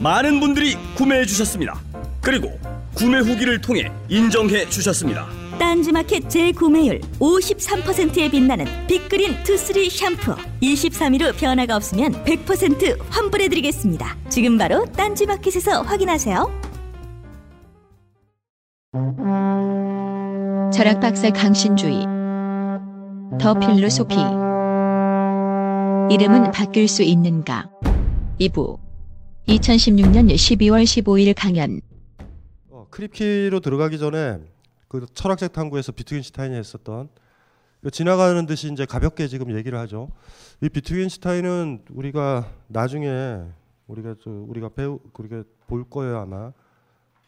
많은 분들이 구매해 주셨습니다. 그리고 구매 후기를 통해 인정해 주셨습니다. 딴지마켓 재구매율 53%에 빛나는 빅그린 투쓰리 샴푸 23일 후 변화가 없으면 100% 환불해드리겠습니다. 지금 바로 딴지마켓에서 확인하세요. 철학 박사 강신주의 더 필로소피 이름은 바뀔 수 있는가 2부 2016년 12월 15일 강연 어, 크립키로 들어가기 전에 그 철학적 탐구에서 비트겐슈타인이 했었던 그 지나가는 듯이 이제 가볍게 지금 얘기를 하죠. 이 비트겐슈타인은 우리가 나중에 우리가 저 우리가 배우 우리가 볼 거예요 아마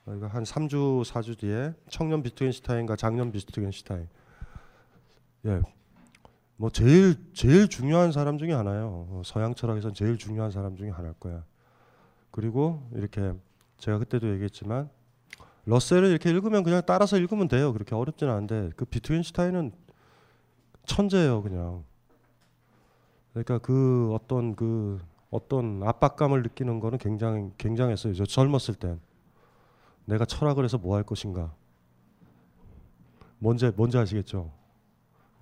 우리가 한 3주 4주 뒤에 청년 비트겐슈타인과 장년 비트겐슈타인 예. 뭐 제일 제일 중요한 사람 중에 하나요. 어, 서양 철학에선 제일 중요한 사람 중에 하나일 거야. 그리고 이렇게 제가 그때도 얘기했지만 러셀을 이렇게 읽으면 그냥 따라서 읽으면 돼요. 그렇게 어렵지는 않은데 그 비트겐슈타인은 천재예요, 그냥. 그러니까 그 어떤 그 어떤 압박감을 느끼는 거는 굉장히 굉장했어요. 저 젊었을 땐 내가 철학을 해서 뭐 할 것인가. 뭔지 뭔지 아시겠죠?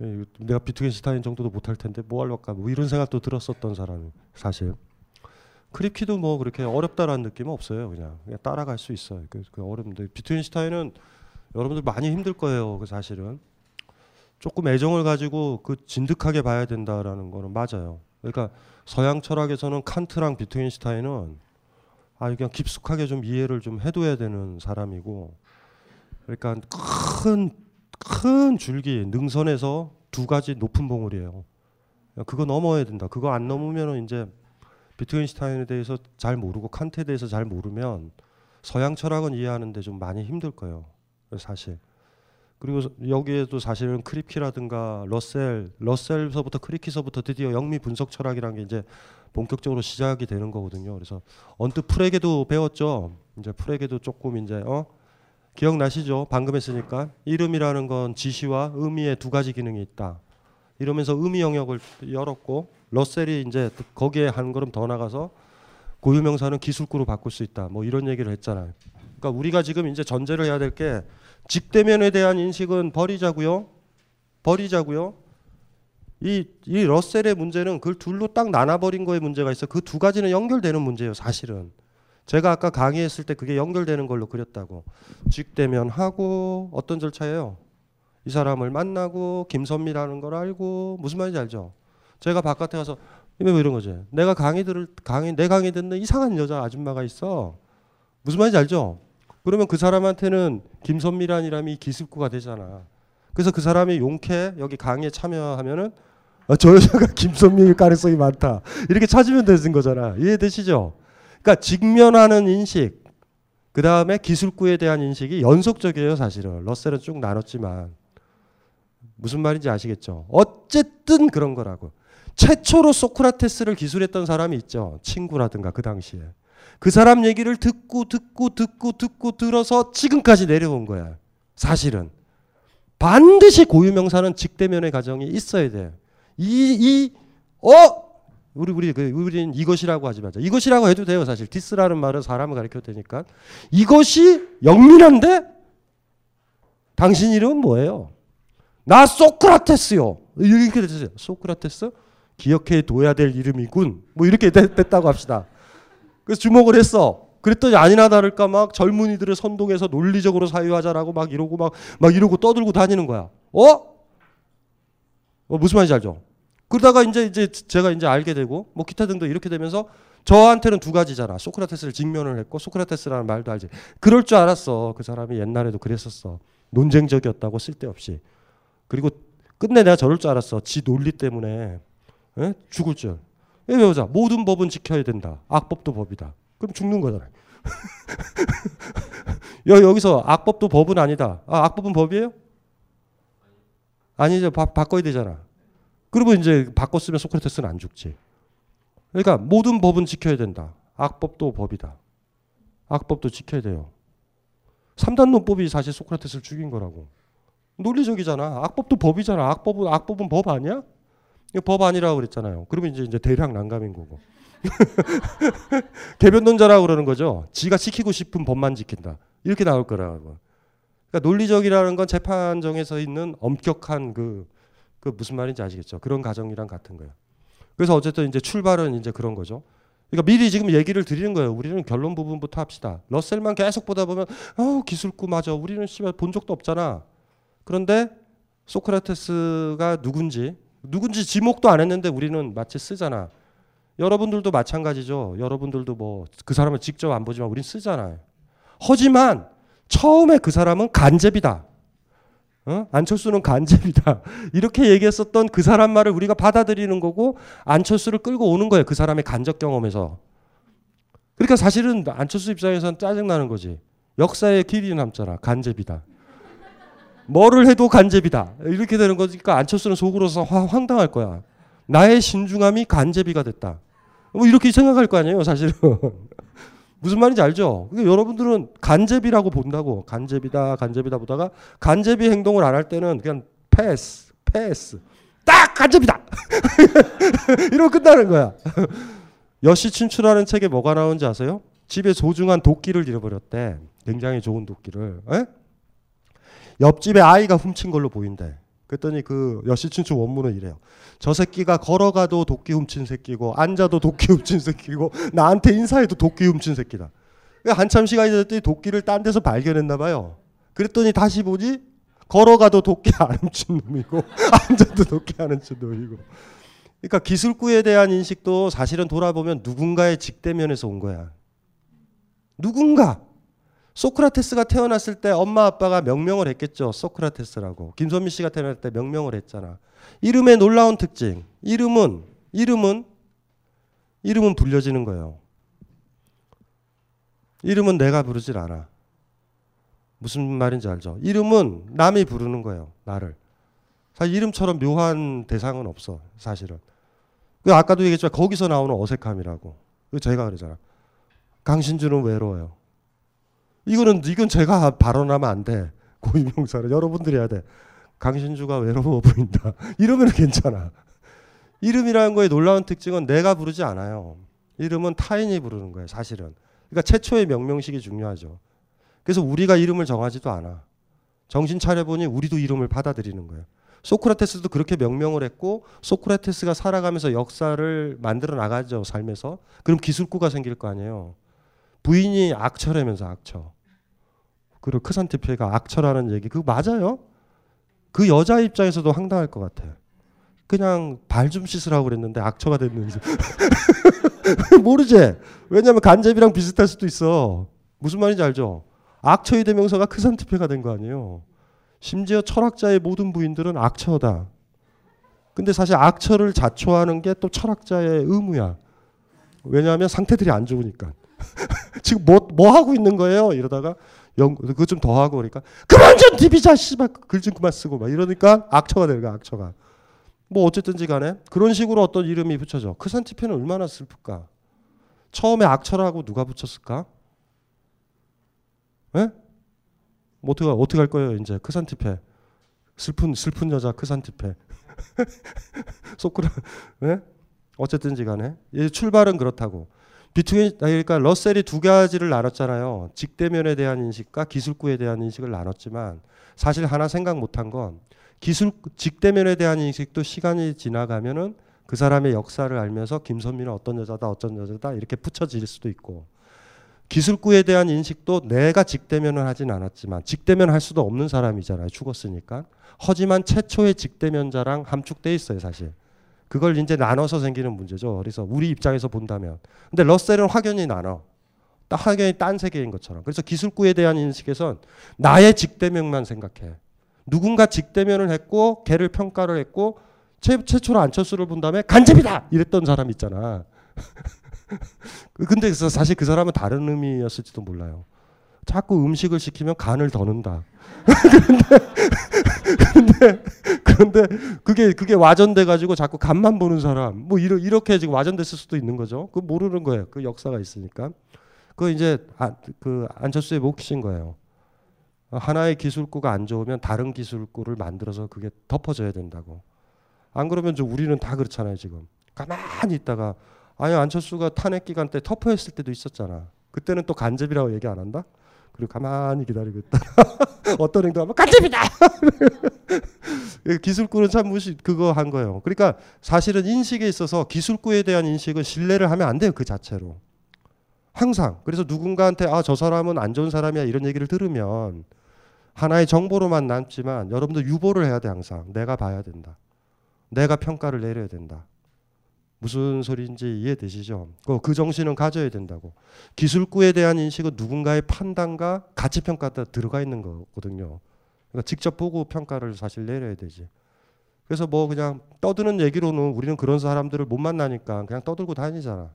예, 내가 비트겐슈타인 정도도 못할 텐데 뭐 할까 뭐 이런 생각도 들었었던 사람이 사실. 크립키도 뭐 그렇게 어렵다라는 느낌은 없어요. 그냥, 그냥 따라갈 수 있어요. 그, 그 어렵는데 비트윈슈타인은 여러분들 많이 힘들 거예요. 그 사실은 조금 애정을 가지고 그 진득하게 봐야 된다라는 거는 맞아요. 그러니까 서양 철학에서는 칸트랑 비트윈슈타인은 아 그냥 깊숙하게 좀 이해를 좀 해둬야 되는 사람이고 그러니까 큰 큰 줄기 능선에서 두 가지 높은 봉우리예요. 그거 넘어야 된다. 그거 안 넘으면은 이제 비트겐슈타인에 대해서 잘 모르고 칸트에 대해서 잘 모르면 서양 철학은 이해하는데 좀 많이 힘들 거예요. 사실. 그리고 여기에도 사실은 크립키라든가 러셀, 러셀서부터 크립키서부터 드디어 영미 분석 철학이라는 게 이제 본격적으로 시작이 되는 거거든요. 그래서 언뜻 프레게도 배웠죠. 이제 프레게도 조금 이제 어 기억나시죠? 방금 했으니까 이름이라는 건 지시와 의미의 두 가지 기능이 있다. 이러면서 의미 영역을 열었고 러셀이 이제 거기에 한 걸음 더 나가서 고유명사는 기술구로 바꿀 수 있다. 뭐 이런 얘기를 했잖아요. 그러니까 우리가 지금 이제 전제를 해야 될 게 직대면에 대한 인식은 버리자고요. 버리자고요. 이, 이 러셀의 문제는 그걸 둘로 딱 나눠버린 거에 문제가 있어. 그 두 가지는 연결되는 문제예요, 사실은. 제가 아까 강의했을 때 그게 연결되는 걸로 그렸다고. 직대면 하고 어떤 절차예요? 이 사람을 만나고 김선미라는 걸 알고 무슨 말인지 알죠? 제가 바깥에 가서 왜 이런 거지? 내가 강의 들을 강의 내 강의 듣는 이상한 여자 아줌마가 있어. 무슨 말인지 알죠? 그러면 그 사람한테는 김선미라는 이름이 기습구가 되잖아. 그래서 그 사람이 용케 여기 강의에 참여하면은 아, 저 여자가 김선미일 가능성이 많다. 이렇게 찾으면 되는 거잖아. 이해되시죠? 그러니까 직면하는 인식, 그 다음에 기술구에 대한 인식이 연속적이에요, 사실은. 러셀은 쭉 나눴지만. 무슨 말인지 아시겠죠? 어쨌든 그런 거라고. 최초로 소크라테스를 기술했던 사람이 있죠. 친구라든가 그 당시에. 그 사람 얘기를 듣고 듣고 듣고 듣고 들어서 지금까지 내려온 거야. 사실은. 반드시 고유명사는 직대면의 가정이 있어야 돼. 이, 이, 어! 우리, 우리, 그, 우리는 이것이라고 하지 마자. 이것이라고 해도 돼요, 사실. 디스라는 말은 사람을 가리켜도 되니까. 이것이 영민한데? 당신 이름은 뭐예요? 나 소크라테스요. 이렇게 됐어요. 소크라테스? 기억해 둬야 될 이름이군. 뭐 이렇게 됐다고 합시다. 그래서 주목을 했어. 그랬더니 아니나 다를까 막 젊은이들을 선동해서 논리적으로 사유하자라고 막 이러고 막, 막 이러고 떠들고 다니는 거야. 어? 어 무슨 말인지 알죠? 그러다가 이제 이제 제가 이제 알게 되고 뭐 기타 등등 이렇게 되면서 저한테는 두 가지잖아. 소크라테스를 직면을 했고 소크라테스라는 말도 알지. 그럴 줄 알았어. 그 사람이 옛날에도 그랬었어. 논쟁적이었다고 쓸데없이. 그리고 끝내 내가 저럴 줄 알았어. 지 논리 때문에 에? 죽을 줄. 왜 외우자. 모든 법은 지켜야 된다. 악법도 법이다. 그럼 죽는 거잖아요. 여, 여기서 악법도 법은 아니다. 아, 악법은 법이에요? 아니죠. 바, 바꿔야 되잖아. 그리고 이제 바꿨으면 소크라테스는 안 죽지. 그러니까 모든 법은 지켜야 된다. 악법도 법이다. 악법도 지켜야 돼요. 3단 논법이 사실 소크라테스를 죽인 거라고. 논리적이잖아. 악법도 법이잖아. 악법은 악법은 법 아니야? 이거 법 아니라고 그랬잖아요. 그러면 이제 이제 대량 난감인 거고. 개변론자라고 그러는 거죠. 지가 지키고 싶은 법만 지킨다. 이렇게 나올 거라고. 그러니까 논리적이라는 건 재판정에서 있는 엄격한 그, 그 무슨 말인지 아시겠죠? 그런 가정이랑 같은 거예요. 그래서 어쨌든 이제 출발은 이제 그런 거죠. 그러니까 미리 지금 얘기를 드리는 거예요. 우리는 결론 부분부터 합시다. 러셀만 계속 보다 보면 어 기술구 맞아. 우리는 씨발 본 적도 없잖아. 그런데 소크라테스가 누군지 누군지 지목도 안 했는데 우리는 마치 쓰잖아. 여러분들도 마찬가지죠. 여러분들도 뭐 그 사람을 직접 안 보지만 우린 쓰잖아요. 하지만 처음에 그 사람은 간접이다. 어? 안철수는 간접이다. 이렇게 얘기했었던 그 사람 말을 우리가 받아들이는 거고 안철수를 끌고 오는 거예요. 그 사람의 간접 경험에서. 그러니까 사실은 안철수 입장에서는 짜증나는 거지. 역사의 길이 남잖아. 간접이다. 뭐를 해도 간접이다. 이렇게 되는 거니까 안철수는 속으로서 화, 황당할 거야. 나의 신중함이 간접이가 됐다. 뭐 이렇게 생각할 거 아니에요, 사실은. 무슨 말인지 알죠? 그러니까 여러분들은 간접이라고 본다고 간접이다, 간접이다 보다가 간접이 행동을 안 할 때는 그냥 패스, 패스. 딱 간접이다. 이러고 끝나는 거야. 여시 춘추라는 책에 뭐가 나오는지 아세요? 집에 소중한 도끼를 잃어버렸대. 굉장히 좋은 도끼를. 에? 옆집에 아이가 훔친 걸로 보인대. 그랬더니 그 여시춘추 원문은 이래요. 저 새끼가 걸어가도 도끼 훔친 새끼고 앉아도 도끼 훔친 새끼고 나한테 인사해도 도끼 훔친 새끼다. 한참 시간이 됐더니 도끼를 딴 데서 발견했나 봐요. 그랬더니 다시 보지 걸어가도 도끼 안 훔친 놈이고 앉아도 도끼 안 훔친 놈이고. 그러니까 기술구에 대한 인식도 사실은 돌아보면 누군가의 직대면에서 온 거야. 누군가 소크라테스가 태어났을 때 엄마 아빠가 명명을 했겠죠. 소크라테스라고. 김선미 씨가 태어날 때 명명을 했잖아. 이름의 놀라운 특징. 이름은 이름은 이름은 불려지는 거예요. 이름은 내가 부르질 않아. 무슨 말인지 알죠? 이름은 남이 부르는 거예요. 나를. 사실 이름처럼 묘한 대상은 없어. 사실은. 그 아까도 얘기했지만 거기서 나오는 어색함이라고. 그 제가 그러잖아. 강신주는 외로워요. 이거는 이건 제가 발언하면 안 돼. 고유명사를 여러분들이 해야 돼. 강신주가 외로워 보인다. 이러면 괜찮아. 이름이라는 거의 놀라운 특징은 내가 부르지 않아요. 이름은 타인이 부르는 거예요, 사실은. 그러니까 최초의 명명식이 중요하죠. 그래서 우리가 이름을 정하지도 않아. 정신 차려보니 우리도 이름을 받아들이는 거예요. 소크라테스도 그렇게 명명을 했고 소크라테스가 살아가면서 역사를 만들어 나가죠 삶에서 그럼 기술구가 생길 거 아니에요 부인이 악처라면서 악처 그리고 크산티페가 악처라는 얘기 그거 맞아요 그 여자 입장에서도 황당할 것 같아 그냥 발 좀 씻으라고 그랬는데 악처가 됐는지 모르지 왜냐면 간접이랑 비슷할 수도 있어 무슨 말인지 알죠 악처의 대명사가 크산티페가 된 거 아니에요 심지어 철학자의 모든 부인들은 악처다. 근데 사실 악처를 자초하는 게 또 철학자의 의무야. 왜냐하면 상태들이 안 좋으니까. 지금 뭐, 뭐 하고 있는 거예요? 이러다가 연, 그거 좀 더 하고 그러니까 그만 좀 디비자 씨발 글 좀 그만 쓰고 막 이러니까 악처가 되는 거야 악처가. 뭐 어쨌든지 간에 그런 식으로 어떤 이름이 붙여져. 크산티페는 얼마나 슬플까? 처음에 악처라고 누가 붙였을까? 예? 뭐 어떻게 어떻게 할 거예요 이제 크산티페 슬픈 슬픈 여자 크산티페 소크라 네? 어쨌든지 간에 이 출발은 그렇다고 비투겐 그러니까 러셀이 두 가지를 나눴잖아요 직대면에 대한 인식과 기술구에 대한 인식을 나눴지만 사실 하나 생각 못한 건 기술 직대면에 대한 인식도 시간이 지나가면은 그 사람의 역사를 알면서 김선미는 어떤 여자다 어떤 여자다 이렇게 붙여질 수도 있고 기술구에 대한 인식도 내가 직대면을 하진 않았지만 직대면 할 수도 없는 사람이잖아요. 죽었으니까. 하지만 최초의 직대면자랑 함축돼 있어요, 사실. 그걸 이제 나눠서 생기는 문제죠. 그래서 우리 입장에서 본다면. 근데 러셀은 확연히 나눠. 딱 확연히 딴 세계인 것처럼. 그래서 기술구에 대한 인식에선 나의 직대면만 생각해. 누군가 직대면을 했고 걔를 평가를 했고 최, 최초로 안철수를 본 다음에 간접이다 이랬던 사람 있잖아. 근데 그 사실 그 사람은 다른 의미였을지도 몰라요. 자꾸 음식을 시키면 간을 더 넣는다. 그런데, 그런데, 그런데 그게 그게 와전돼 가지고 자꾸 간만 보는 사람 뭐 이러, 이렇게 지금 와전됐을 수도 있는 거죠. 그 모르는 거예요. 그 역사가 있으니까. 그 이제 아, 그 안철수의 몫인 거예요. 하나의 기술구가 안 좋으면 다른 기술구를 만들어서 그게 덮어져야 된다고. 안 그러면 저 우리는 다 그렇잖아요 지금. 가만히 있다가 아니 안철수가 탄핵 기간 때 터프했을 때도 있었잖아. 그때는 또 간접이라고 얘기 안 한다. 그리고 가만히 기다리고 있다. 어떤 행동하면 간접이다. 기술구는 참 무시 그거 한 거예요. 그러니까 사실은 인식에 있어서 기술구에 대한 인식은 신뢰를 하면 안 돼요 그 자체로. 항상 그래서 누군가한테 아 저 사람은 안 좋은 사람이야 이런 얘기를 들으면 하나의 정보로만 남지만 여러분들 유보를 해야 돼 항상 내가 봐야 된다. 내가 평가를 내려야 된다. 무슨 소리인지 이해되시죠? 그, 그 정신은 가져야 된다고. 기술구에 대한 인식은 누군가의 판단과 가치 평가가 들어가 있는 거거든요. 그러니까 직접 보고 평가를 사실 내려야 되지. 그래서 뭐 그냥 떠드는 얘기로는 우리는 그런 사람들을 못 만나니까 그냥 떠들고 다니잖아.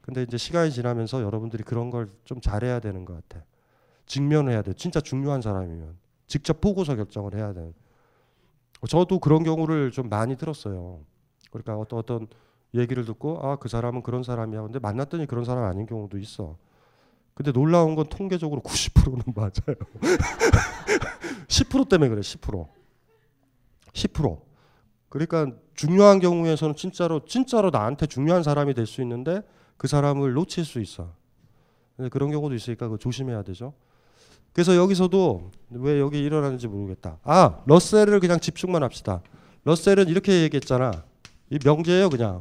근데 이제 시간이 지나면서 여러분들이 그런 걸 좀 잘해야 되는 것 같아. 직면해야 돼. 진짜 중요한 사람이면 직접 보고서 결정을 해야 돼. 저도 그런 경우를 좀 많이 들었어요. 그러니까 어떤 어떤 얘기를 듣고 아 그 사람은 그런 사람이야. 근데 만났더니 그런 사람 아닌 경우도 있어. 근데 놀라운 건 통계적으로 90%는 맞아요. 10% 때문에 그래. 10%. 10%. 그러니까 중요한 경우에서는 진짜로 진짜로 나한테 중요한 사람이 될 수 있는데 그 사람을 놓칠 수 있어. 그런 경우도 있으니까 그 조심해야 되죠. 그래서 여기서도 왜 여기 일어나는지 모르겠다. 아 러셀을 그냥 집중만 합시다. 러셀은 이렇게 얘기했잖아. 이 명제예요 그냥.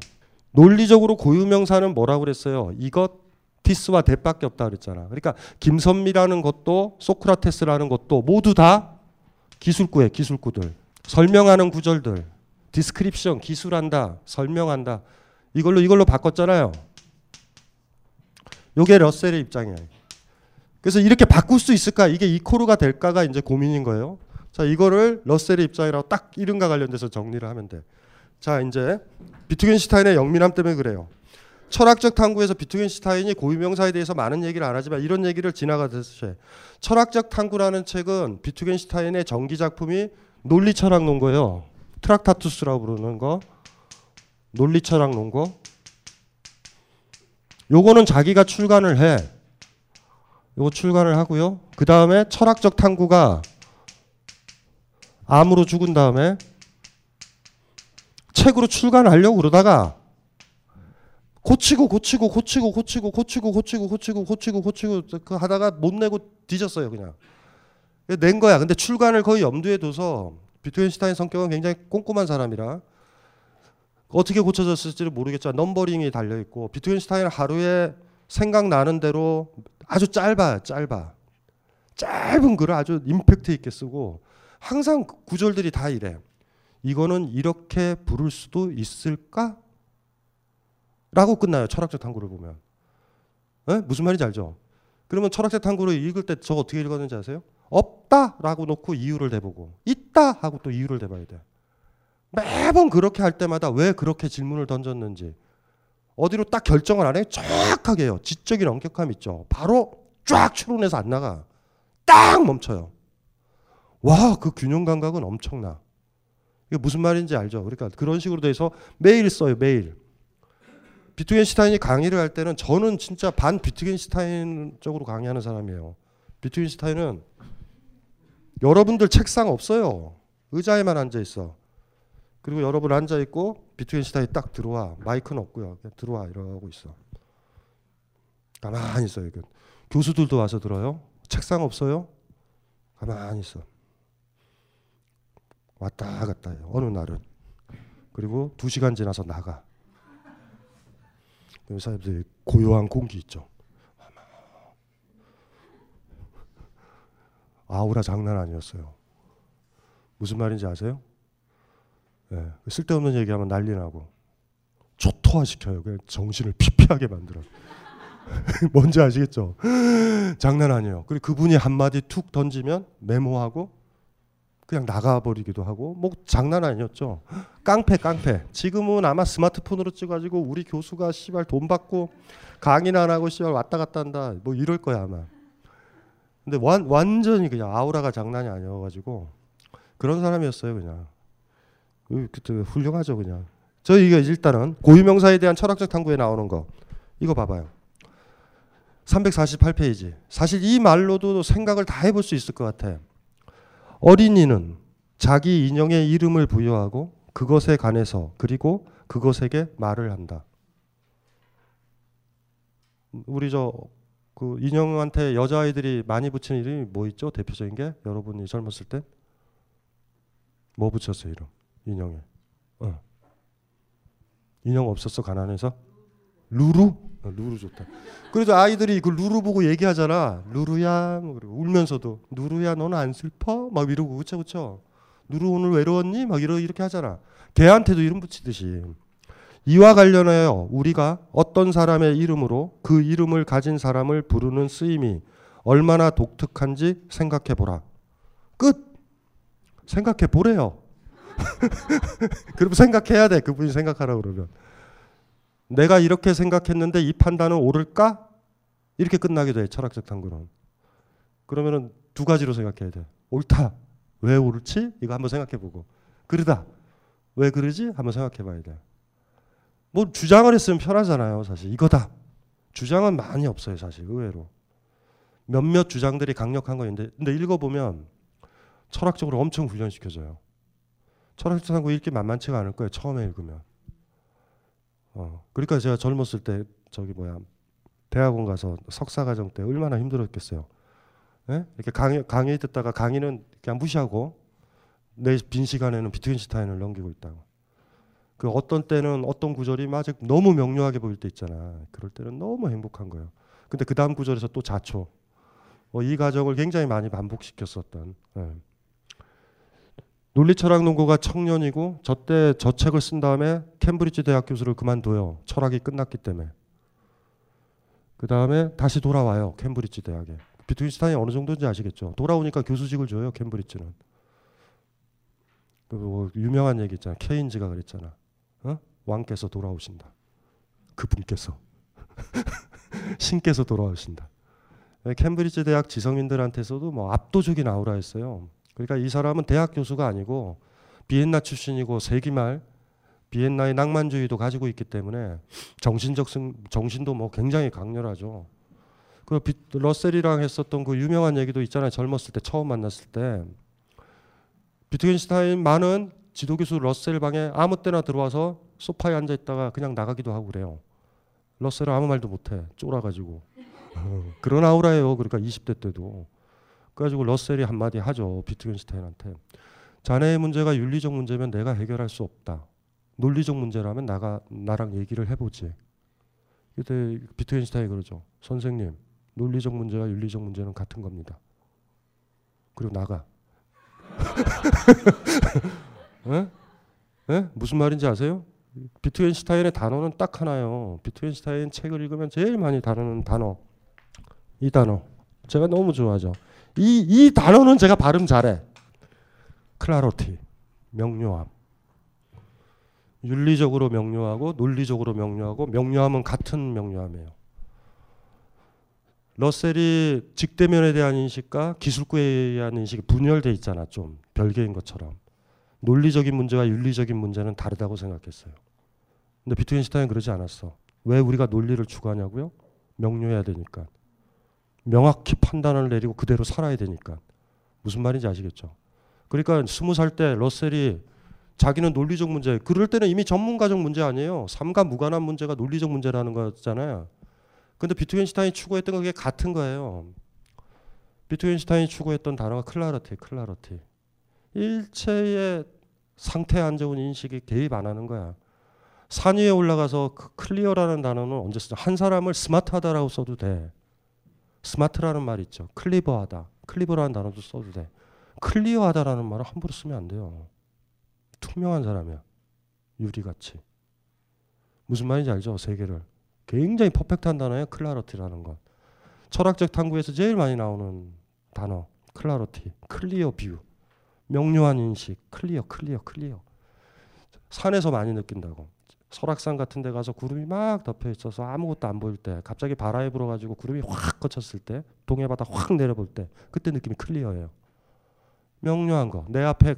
논리적으로 고유명사는 뭐라고 그랬어요? 이것 티스와 대밖에 없다 그랬잖아. 그러니까 김선미라는 것도 소크라테스라는 것도 모두 다 기술구에 기술구들. 설명하는 구절들. description 기술한다. 설명한다. 이걸로 이걸로 바꿨잖아요. 요게 러셀의 입장이에요. 그래서 이렇게 바꿀 수 있을까? 이게 equal이 될까가 이제 고민인 거예요. 자, 이거를 러셀의 입장이라고 딱 이름과 관련돼서 정리를 하면 돼. 자, 이제 비트겐슈타인의 영민함 때문에 그래요. 철학적 탐구에서 비트겐슈타인이 고유명사에 대해서 많은 얘기를 안 하지만 이런 얘기를 지나가듯이 철학적 탐구라는 책은 비트겐슈타인의 전기 작품이 논리 철학 논거예요. 트락타투스라고 부르는 거. 논리 철학 논거. 요거는 자기가 출간을 해. 요거 출간을 하고요. 그 다음에 철학적 탐구가 암으로 죽은 다음에 책으로 출간하려고 그러다가 고치고 고치고 고치고 고치고 고치고 고치고 고치고 고치고 고치고 그 하다가 못 내고 뒤졌어요 그냥 낸 거야. 근데 출간을 거의 염두에 둬서 비트겐슈타인 성격은 굉장히 꼼꼼한 사람이라 어떻게 고쳐졌을지를 모르겠지만 넘버링이 달려 있고 비트겐슈타인 하루에 생각나는 대로 아주 짧아 짧아 짧은 글을 아주 임팩트 있게 쓰고 항상 구절들이 다 이래. 이거는 이렇게 부를 수도 있을까? 라고 끝나요. 철학적 탐구를 보면. 에? 무슨 말인지 알죠? 그러면 철학적 탐구를 읽을 때 저 어떻게 읽었는지 아세요? 없다 라고 놓고 이유를 대보고 있다 하고 또 이유를 대봐야 돼. 매번 그렇게 할 때마다 왜 그렇게 질문을 던졌는지 어디로 딱 결정을 안 해? 정확하게 해요. 지적인 엄격함 있죠. 바로 쫙 추론해서 안 나가. 딱 멈춰요. 와, 그 균형 감각은 엄청나. 이게 무슨 말인지 알죠? 그러니까 그런 식으로 돼서 매일 써요, 매일. 비트겐슈타인이 강의를 할 때는 저는 진짜 반 비트겐슈타인 쪽으로 강의하는 사람이에요. 비트겐슈타인은 여러분들 책상 없어요. 의자에만 앉아 있어. 그리고 여러분 앉아 있고 비트겐슈타인 딱 들어와. 마이크는 없고요. 들어와 이러고 있어. 가만히 있어요. 교수들도 와서 들어요. 책상 없어요. 가만히 있어. 왔다 갔다 해요. 어느 날은. 그리고 두 시간 지나서 나가. 그 사람들이 고요한 공기 있죠. 아우라 장난 아니었어요. 무슨 말인지 아세요? 네, 쓸데없는 얘기하면 난리 나고 초토화시켜요. 그냥 정신을 피폐하게 만들어. 뭔지 아시겠죠? 장난 아니에요. 그리고 그분이 한마디 툭 던지면 메모하고 그냥 나가버리기도 하고 뭐 장난 아니었죠. 깡패 깡패. 지금은 아마 스마트폰으로 찍어가지고 우리 교수가 씨발 돈 받고 강의나 안 하고 씨발 왔다 갔다 한다 뭐 이럴 거야 아마. 근데 완, 완전히 그냥 아우라가 장난이 아니어가지고 그런 사람이었어요 그냥. 그, 그때 훌륭하죠 그냥. 저 이게 일단은 고유명사에 대한 철학적 탐구에 나오는 거 이거 봐봐요. 348페이지. 사실 이 말로도 생각을 다 해볼 수 있을 것 같아. 어린이는 자기 인형의 이름을 부여하고 그것에 관해서 그리고 그것에게 말을 한다. 우리 저 그 인형한테 여자아이들이 많이 붙이는 이름이 뭐 있죠? 대표적인 게 여러분이 젊었을 때 뭐 붙였어요 이름 인형에 어. 인형 없었어 가난해서 루루 어, 루루 좋다 그래도 아이들이 그 루루 보고 얘기하잖아 루루야 뭐 그리고 울면서도 루루야 너는 안 슬퍼 막 이러고 그쵸 그쵸 루루 오늘 외로웠니 막 이러 이렇게 하잖아 걔한테도 이름 붙이듯이 이와 관련하여 우리가 어떤 사람의 이름으로 그 이름을 가진 사람을 부르는 쓰임이 얼마나 독특한지 생각해 보라. 끝. 생각해 보래요. 그럼 생각해야 돼. 그분이 생각하라 그러면. 내가 이렇게 생각했는데 이 판단은 옳을까? 이렇게 끝나게 돼. 철학적 탐구는. 그러면은 두 가지로 생각해야 돼. 옳다. 왜 옳지? 이거 한번 생각해 보고. 그러다. 왜 그러지? 한번 생각해 봐야 돼. 뭐 주장을 했으면 편하잖아요, 사실. 이거다. 주장은 많이 없어요, 사실. 의외로. 몇몇 주장들이 강력한 거 있는데 근데 읽어 보면 철학적으로 엄청 훈련시켜줘요. 철학적 탐구 읽기 만만치가 않을 거예요. 처음에 읽으면. 어. 그러니까 제가 젊었을 때 저기 뭐야 대학원 가서 석사 과정 때 얼마나 힘들었겠어요. 예? 이렇게 강의 강의 듣다가 강의는 그냥 무시하고 내 빈 시간에는 비트겐슈타인을 넘기고 있다고. 그 어떤 때는 어떤 구절이 아직 너무 명료하게 보일 때 있잖아. 그럴 때는 너무 행복한 거예요. 근데 그 다음 구절에서 또 자초. 어, 이 과정을 굉장히 많이 반복시켰었던. 예. 논리철학 농구가 청년이고 저때 저 책을 쓴 다음에 캠브리지 대학 교수를 그만둬요. 철학이 끝났기 때문에. 그 다음에 다시 돌아와요. 캠브리지 대학에. 비트윈스타인이 어느 정도인지 아시겠죠? 돌아오니까 교수직을 줘요. 캠브리지는. 그뭐 유명한 얘기 있잖아. 케인즈가 그랬잖아. 어? 왕께서 돌아오신다. 그분께서 신께서 돌아오신다. 캠브리지 대학 지성인들한테서도 뭐 압도적인 아우라였어요. 그러니까 이 사람은 대학 교수가 아니고 비엔나 출신이고 세기 말 비엔나의 낭만주의도 가지고 있기 때문에 정신적 승, 정신도 뭐 굉장히 강렬하죠. 그 비, 러셀이랑 했었던 그 유명한 얘기도 있잖아요. 젊었을 때 처음 만났을 때 비트겐슈타인 많은 지도교수 러셀 방에 아무 때나 들어와서 소파에 앉아 있다가 그냥 나가기도 하고 그래요. 러셀은 아무 말도 못해 쫄아가지고 그런 아우라예요. 그러니까 20대 때도 그래가지고 러셀이 한마디 하죠 비트겐슈타인한테 자네의 문제가 윤리적 문제면 내가 해결할 수 없다. 논리적 문제라면 나가 나랑 얘기를 해보지. 그때 비트겐슈타인이 그러죠. 선생님 논리적 문제와 윤리적 문제는 같은 겁니다. 그리고 나가. 에? 에? 무슨 말인지 아세요? 비트겐슈타인의 단어는 딱 하나요. 비트겐슈타인 책을 읽으면 제일 많이 다루는 단어. 이 단어. 제가 너무 좋아하죠. 이, 이 단어는 제가 발음 잘해. 클라로티. 명료함. 윤리적으로 명료하고 논리적으로 명료하고 명료함은 같은 명료함이에요. 러셀이 직대면에 대한 인식과 기술구에 대한 인식이 분열돼 있잖아. 좀 별개인 것처럼. 논리적인 문제와 윤리적인 문제는 다르다고 생각했어요. 근데 비트겐슈타인 그러지 않았어. 왜 우리가 논리를 추구하냐고요? 명료해야 되니까. 명확히 판단을 내리고 그대로 살아야 되니까. 무슨 말인지 아시겠죠? 그러니까 스무 살 때 러셀이 자기는 논리적 문제, 그럴 때는 이미 전문가적 문제 아니에요. 삼가 무관한 문제가 논리적 문제라는 거잖아요. 근데 비트겐슈타인이 추구했던 게 같은 거예요. 비트겐슈타인이 추구했던 단어가 클라러티, 클라러티. 일체의 상태에 안 좋은 인식이 개입 안 하는 거야. 산 위에 올라가서 그 clear라는 단어는 언제 쓰죠? 한 사람을 smart하다라고 써도 돼. smart라는 말 있죠. clever하다. clever라는 단어도 써도 돼. clear하다라는 말을 함부로 쓰면 안 돼요. 투명한 사람이야. 유리같이. 무슨 말인지 알죠? 세계를. 굉장히 perfect한 단어예요. clarity라는 건. 철학적 탐구에서 제일 많이 나오는 단어. clarity. clear view. 명료한 인식, clear, clear, clear. 산에서 많이 느낀다고. 설악산 같은 데 가서 구름이 막 덮여 있어서 아무것도 안 보일 때 갑자기 바람이 불어 가지고 구름이 확 걷혔을 때 동해 바다 확 내려볼 때 그때 느낌이 clear예요. 명료한 거. 내 앞에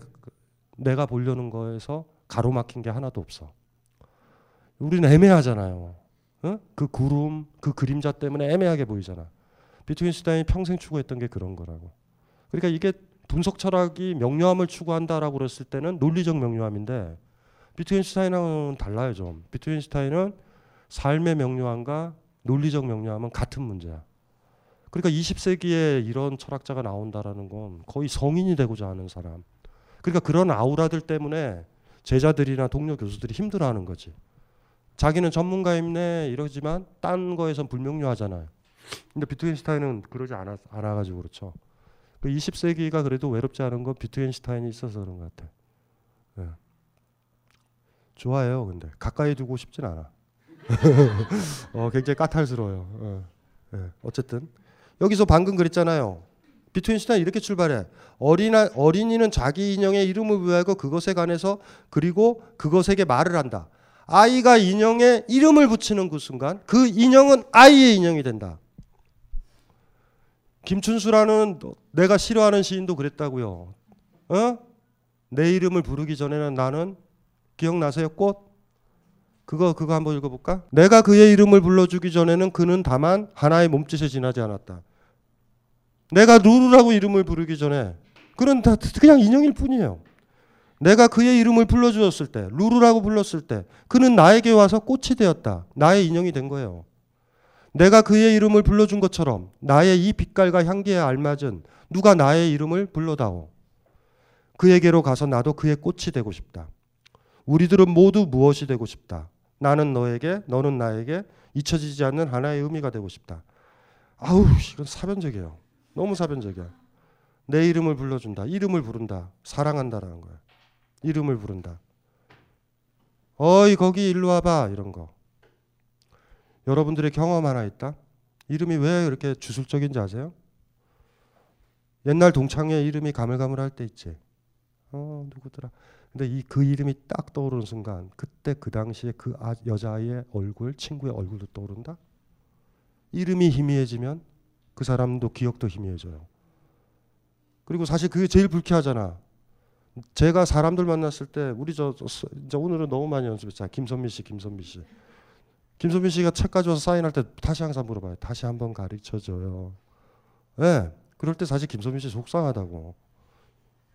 내가 보려는 거에서 가로막힌 게 하나도 없어. 우리는 애매하잖아요. 어? 그 구름, 그 그림자 때문에 애매하게 보이잖아. 비트겐슈타인이 평생 추구했던 게 그런 거라고. 그러니까 이게 분석 철학이 명료함을 추구한다라고 그랬을 때는 논리적 명료함인데 비트겐슈타인은 달라요 좀. 비트겐슈타인은 삶의 명료함과 논리적 명료함은 같은 문제야. 그러니까 20세기에 이런 철학자가 나온다라는 건 거의 성인이 되고자 하는 사람. 그러니까 그런 아우라들 때문에 제자들이나 동료 교수들이 힘들어하는 거지. 자기는 전문가임네 이러지만 딴 거에선 불명료하잖아요. 근데 비트겐슈타인은 그러지 않아, 않아가지고 그렇죠. 그 20세기가 그래도 외롭지 않은 건 비트겐슈타인이 있어서 그런 것 같아. 예. 좋아해요, 근데 가까이 두고 싶진 않아. 어, 굉장히 까탈스러워요. 어, 예. 어쨌든 여기서 방금 그랬잖아요. 비트겐슈타인 이렇게 출발해. 어린아, 어린이는 자기 인형의 이름을 부여하고 그것에 관해서 그리고 그것에게 말을 한다. 아이가 인형에 이름을 붙이는 그 순간 그 인형은 아이의 인형이 된다. 김춘수라는 내가 싫어하는 시인도 그랬다고요. 어? 내 이름을 부르기 전에는 나는 기억나세요? 꽃? 그거 그거 한번 읽어볼까? 내가 그의 이름을 불러주기 전에는 그는 다만 하나의 몸짓에 지나지 않았다. 내가 루루라고 이름을 부르기 전에 그는 다 그냥 인형일 뿐이에요. 내가 그의 이름을 불러주었을 때, 루루라고 불렀을 때, 그는 나에게 와서 꽃이 되었다. 나의 인형이 된 거예요. 내가 그의 이름을 불러준 것처럼 나의 이 빛깔과 향기에 알맞은 누가 나의 이름을 불러다오. 그에게로 가서 나도 그의 꽃이 되고 싶다. 우리들은 모두 무엇이 되고 싶다. 나는 너에게, 너는 나에게 잊혀지지 않는 하나의 의미가 되고 싶다. 아우, 이건 사변적이에요. 너무 사변적이야. 내 이름을 불러준다. 이름을 부른다. 사랑한다라는 거야. 이름을 부른다. 어이 거기 일로 와봐 이런 거. 여러분들의 경험 하나 있다. 이름이 왜 이렇게 주술적인지 아세요? 옛날 동창회 이름이 가물가물할 때 있지. 어 누구더라. 근데 이 그 이름이 딱 떠오르는 순간 그때 그 당시에 그 아, 여자아이의 얼굴, 친구의 얼굴도 떠오른다. 이름이 희미해지면 그 사람도 기억도 희미해져요. 그리고 사실 그게 제일 불쾌하잖아. 제가 사람들 만났을 때 우리 저, 저 오늘은 너무 많이 연습했잖아. 김선미 씨, 김선미 씨. 김선미 씨가 책 가져와서 사인할 때 다시 항상 물어봐요. 다시 한번 가르쳐 줘요. 예. 네. 그럴 때 사실 김선미 씨 속상하다고.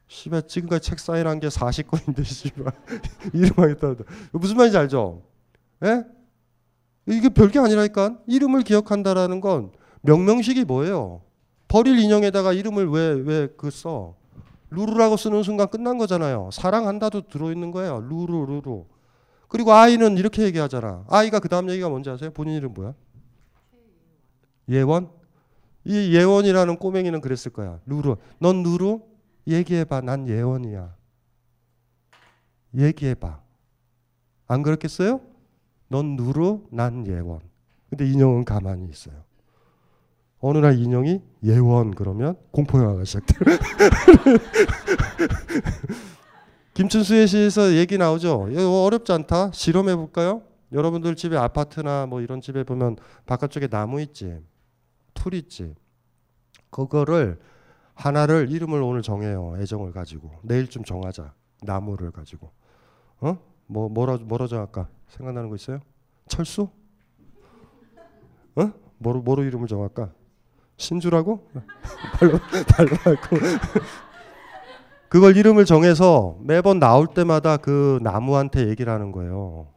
씨발 지금까지 책 사인한 게 40건인데 씨발 이름 하겠다. 무슨 말인지 알죠? 예? 이게 별게 아니라니까. 이름을 기억한다라는 건 명명식이 뭐예요? 버릴 인형에다가 이름을 왜 왜 그 써? 루루라고 쓰는 순간 끝난 거잖아요. 사랑한다도 들어있는 거예요. 루루 루루. 그리고 아이는 이렇게 얘기하잖아. 아이가 그 다음 얘기가 뭔지 아세요? 본인 이름 뭐야? 예원? 이 예원이라는 꼬맹이는 그랬을 거야. 루루. 넌 루루? 얘기해봐. 난 예원이야. 얘기해봐. 안 그렇겠어요? 넌 누루, 난 예원. 근데 인형은 가만히 있어요. 어느 날 인형이 예원 그러면 공포영화가 시작돼. 김춘수의 시에서 얘기 나오죠. 어렵지 않다. 실험해 볼까요? 여러분들 집에 아파트나 뭐 이런 집에 보면 바깥쪽에 나무 있지, 풀 있지. 그거를 하나를 이름을 오늘 정해요. 애정을 가지고 내일쯤 정하자. 나무를 가지고. 어? 뭐 뭐라 뭐라 정할까? 생각나는 거 있어요? 철수? 어? 뭐로 뭐로 이름을 정할까? 신주라고? 발로 발로 할고 그걸 이름을 정해서 매번 나올 때마다 그 나무한테 얘기를 하는 거예요.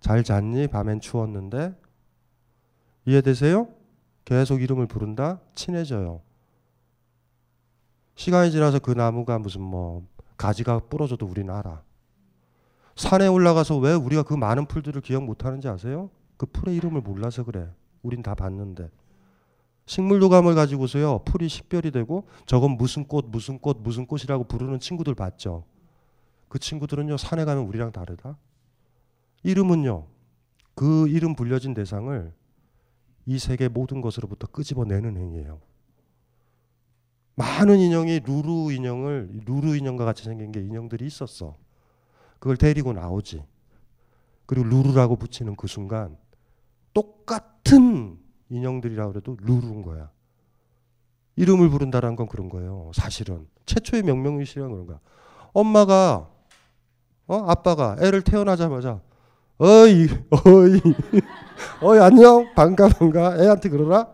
잘 잤니? 밤엔 추웠는데 이해되세요? 계속 이름을 부른다 친해져요. 시간이 지나서 그 나무가 무슨 뭐 가지가 부러져도 우리는 알아. 산에 올라가서 왜 우리가 그 많은 풀들을 기억 못하는지 아세요? 그 풀의 이름을 몰라서 그래. 우린 다 봤는데. 식물도감을 가지고서요 풀이 식별이 되고 저건 무슨 꽃 무슨 꽃 무슨 꽃이라고 부르는 친구들 봤죠. 그 친구들은요 산에 가면 우리랑 다르다. 이름은요 그 이름 불려진 대상을 이 세계 모든 것으로부터 끄집어내는 행위예요. 많은 인형이 루루 인형을 루루 인형과 같이 생긴 게 인형들이 있었어. 그걸 데리고 나오지. 그리고 루루라고 붙이는 그 순간 똑같은 인형들이라 그래도 루루인 거야. 이름을 부른다는 건 그런 거예요. 사실은 최초의 명명의식이란 그런 거야. 엄마가 어 아빠가 애를 태어나자마자 어이 어이 어이 안녕 반가 반가 애한테 그러라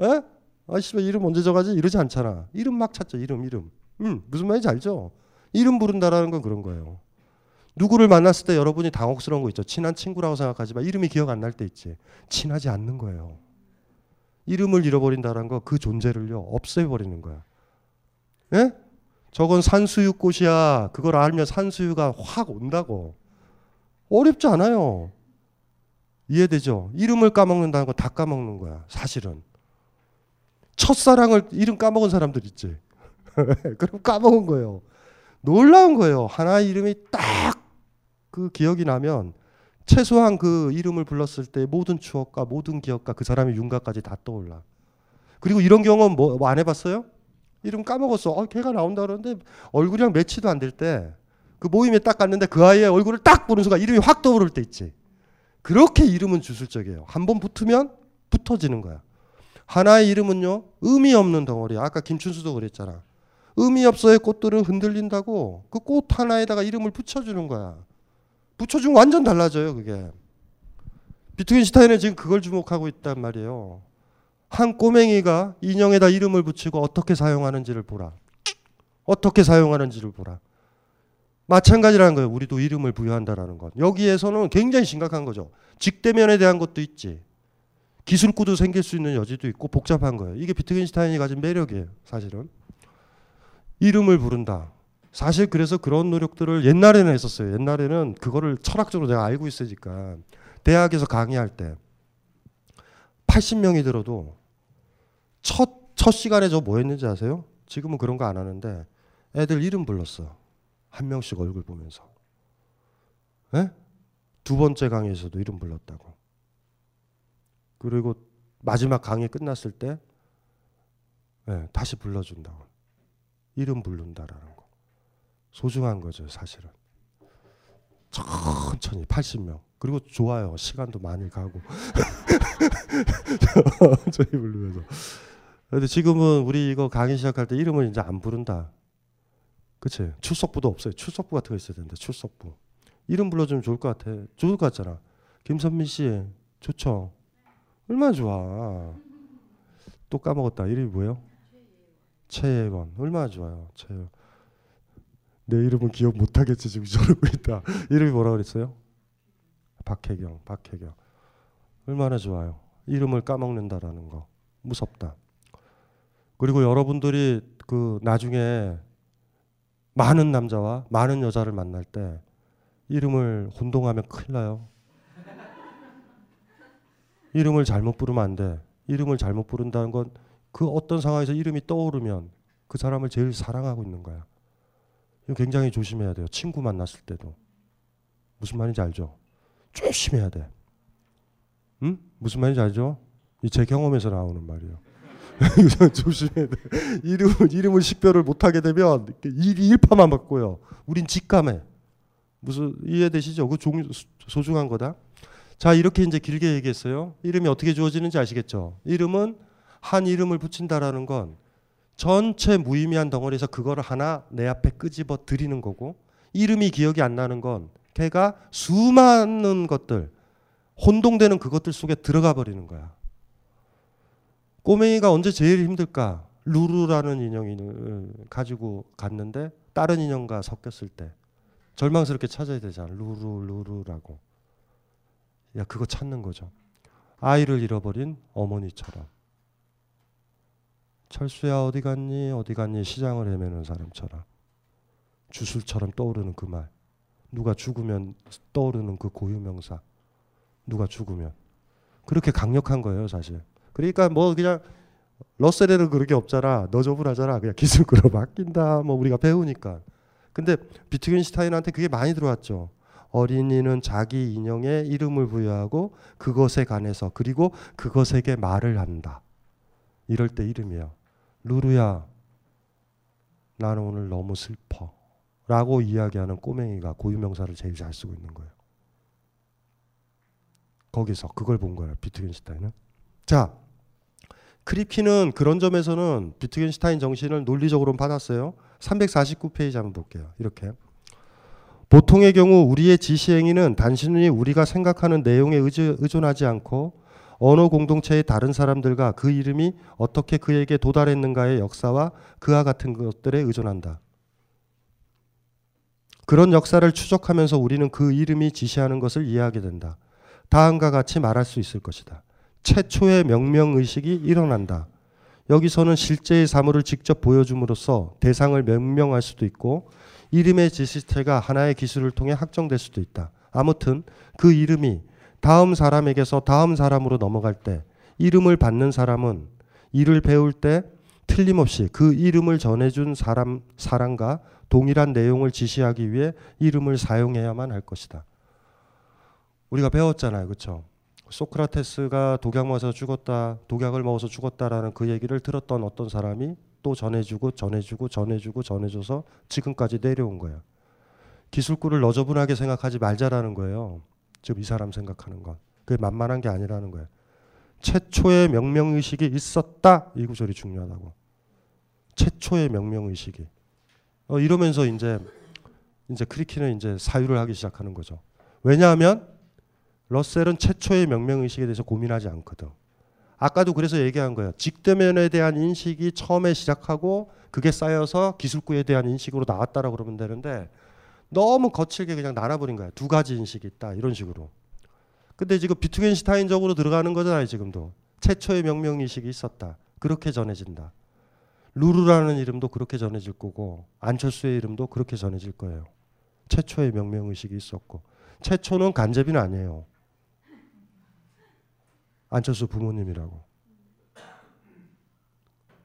에? 아씨 이름 언제 정하지 이러지 않잖아. 이름 막 찾죠 이름 이름. 음 무슨 말인지 알죠? 이름 부른다라는 건 그런 거예요. 누구를 만났을 때 여러분이 당혹스러운 거 있죠. 친한 친구라고 생각하지만 이름이 기억 안 날 때 있지. 친하지 않는 거예요. 이름을 잃어버린다는 거 그 존재를요 없애버리는 거야. 예? 저건 산수유꽃이야. 그걸 알면 산수유가 확 온다고. 어렵지 않아요. 이해되죠? 이름을 까먹는다는 건 다 까먹는 거야. 사실은. 첫사랑을 이름 까먹은 사람들 있지. 그럼 까먹은 거예요. 놀라운 거예요. 하나 이름이 딱 그 기억이 나면 최소한 그 이름을 불렀을 때 모든 추억과 모든 기억과 그 사람의 윤곽까지 다 떠올라. 그리고 이런 경험 뭐 안 해봤어요? 이름 까먹었어. 어, 걔가 나온다 그러는데 얼굴이랑 매치도 안 될 때 그 모임에 딱 갔는데 그 아이의 얼굴을 딱 보는 순간 이름이 확 떠오를 때 있지. 그렇게 이름은 주술적이에요. 한 번 붙으면 붙어지는 거야. 하나의 이름은요 의미 없는 덩어리야. 아까 김춘수도 그랬잖아. 의미 없어의 꽃들은 흔들린다고 그 꽃 하나에다가 이름을 붙여주는 거야. 붙여주면 완전 달라져요 그게. 비트겐슈타인은 지금 그걸 주목하고 있단 말이에요. 한 꼬맹이가 인형에다 이름을 붙이고 어떻게 사용하는지를 보라. 어떻게 사용하는지를 보라. 마찬가지라는 거예요. 우리도 이름을 부여한다라는 것. 여기에서는 굉장히 심각한 거죠. 직대면에 대한 것도 있지. 기술구도 생길 수 있는 여지도 있고 복잡한 거예요. 이게 비트겐슈타인이 가진 매력이에요. 사실은. 이름을 부른다. 사실 그래서 그런 노력들을 옛날에는 했었어요. 옛날에는 그거를 철학적으로 내가 알고 있으니까 대학에서 강의할 때 80명이 들어도 첫, 첫 시간에 저 뭐 했는지 아세요? 지금은 그런 거 안 하는데 애들 이름 불렀어. 한 명씩 얼굴 보면서. 에? 두 번째 강의에서도 이름 불렀다고. 그리고 마지막 강의 끝났을 때 예, 다시 불러준다고. 이름 부른다라는 거. 소중한 거죠, 사실은. 천천히 80명. 그리고 좋아요. 시간도 많이 가고. 저희 부르면서. 근데 지금은 우리 이거 강의 시작할 때 이름을 이제 안 부른다. 그치? 출석부도 없어요. 출석부 같은 거 있어야 된다. 출석부. 이름 불러주면 좋을 것 같아. 좋을 것 같잖아. 김선민 씨, 좋죠? 얼마나 좋아. 또 까먹었다. 이름이 뭐예요? 최예원. 얼마나 좋아요. 최예원. 내 이름은 기억 못하겠지 지금 저러고 있다. 이름이 뭐라 그랬어요? 박혜경. 박혜경. 얼마나 좋아요. 이름을 까먹는다라는 거 무섭다. 그리고 여러분들이 그 나중에 많은 남자와 많은 여자를 만날 때 이름을 혼동하면 큰일 나요. 이름을 잘못 부르면 안 돼. 이름을 잘못 부른다는 건 그 어떤 상황에서 이름이 떠오르면 그 사람을 제일 사랑하고 있는 거야. 이거 굉장히 조심해야 돼요. 친구 만났을 때도. 무슨 말인지 알죠? 조심해야 돼. 응? 무슨 말인지 알죠? 이 제 경험에서 나오는 말이에요. 조심해야 돼. 이름을, 이름을 식별을 못하게 되면 일, 일파만 받고요. 우린 직감해. 무슨 이해되시죠? 그 종, 소중한 거다. 자, 이렇게 이제 길게 얘기했어요. 이름이 어떻게 주어지는지 아시겠죠? 이름은 한 이름을 붙인다라는 건 전체 무의미한 덩어리에서 그거를 하나 내 앞에 끄집어 드리는 거고 이름이 기억이 안 나는 건 걔가 수많은 것들 혼동되는 그것들 속에 들어가 버리는 거야. 꼬맹이가 언제 제일 힘들까? 루루라는 인형을 가지고 갔는데 다른 인형과 섞였을 때 절망스럽게 찾아야 되잖아. 루루 루루라고. 야 그거 찾는 거죠. 아이를 잃어버린 어머니처럼. 철수야 어디 갔니? 어디 갔니? 시장을 헤매는 사람처럼. 주술처럼 떠오르는 그 말. 누가 죽으면 떠오르는 그 고유명사. 누가 죽으면. 그렇게 강력한 거예요 사실. 그러니까 뭐 그냥 러셀에는 그렇게 없잖아. 너저분하잖아. 그냥 기술구로 바뀐다. 뭐 우리가 배우니까. 근데 비트겐슈타인한테 그게 많이 들어왔죠 어린이는 자기 인형에 이름을 부여하고 그것에 관해서 그리고 그것에게 말을 한다 이럴 때 이름이에요. 루루야, 나는 오늘 너무 슬퍼. 라고 이야기하는 꼬맹이가 고유명사를 제일 잘 쓰고 있는 거예요. 거기서 그걸 본 거예요. 비트겐슈타인은. 자, 크리키는 그런 점에서는 비트겐슈타인 정신을 논리적으로 받았어요. 349페이지 한번 볼게요. 이렇게. 보통의 경우 우리의 지시 행위는 단순히 우리가 생각하는 내용에 의존하지 않고 언어 공동체의 다른 사람들과 그 이름이 어떻게 그에게 도달했는가의 역사와 그와 같은 것들에 의존한다. 그런 역사를 추적하면서 우리는 그 이름이 지시하는 것을 이해하게 된다. 다음과 같이 말할 수 있을 것이다. 최초의 명명의식이 일어난다. 여기서는 실제의 사물을 직접 보여줌으로써 대상을 명명할 수도 있고 이름의 지시체가 하나의 기술을 통해 확정될 수도 있다. 아무튼 그 이름이 다음 사람에게서 다음 사람으로 넘어갈 때 이름을 받는 사람은 이를 배울 때 틀림없이 그 이름을 전해준 사람 사람과 동일한 내용을 지시하기 위해 이름을 사용해야만 할 것이다. 우리가 배웠잖아요, 그렇죠? 소크라테스가 독약 먹어서 죽었다, 독약을 먹어서 죽었다라는 그 얘기를 들었던 어떤 사람이 또 전해주고 전해주고 전해주고 전해줘서 지금까지 내려온 거예요. 기술구를 너저분하게 생각하지 말자라는 거예요. 지금 이 사람 생각하는 건 그게 만만한 게 아니라는 거예요. 최초의 명명 의식이 있었다 이 구절이 중요하다고. 최초의 명명 의식이. 어, 이러면서 이제 이제 크리키는 이제 사유를 하기 시작하는 거죠. 왜냐하면 러셀은 최초의 명명 의식에 대해서 고민하지 않거든. 아까도 그래서 얘기한 거예요. 직대면에 대한 인식이 처음에 시작하고 그게 쌓여서 기술구에 대한 인식으로 나왔다라 그러면 되는데 너무 거칠게 그냥 나눠버린 거야. 두 가지 인식이 있다 이런 식으로. 근데 지금 비트겐슈타인적으로 들어가는 거잖아요. 지금도 최초의 명명 의식이 있었다. 그렇게 전해진다. 루루라는 이름도 그렇게 전해질 거고 안철수의 이름도 그렇게 전해질 거예요. 최초의 명명 의식이 있었고 최초는 간접인 아니에요. 안철수 부모님이라고.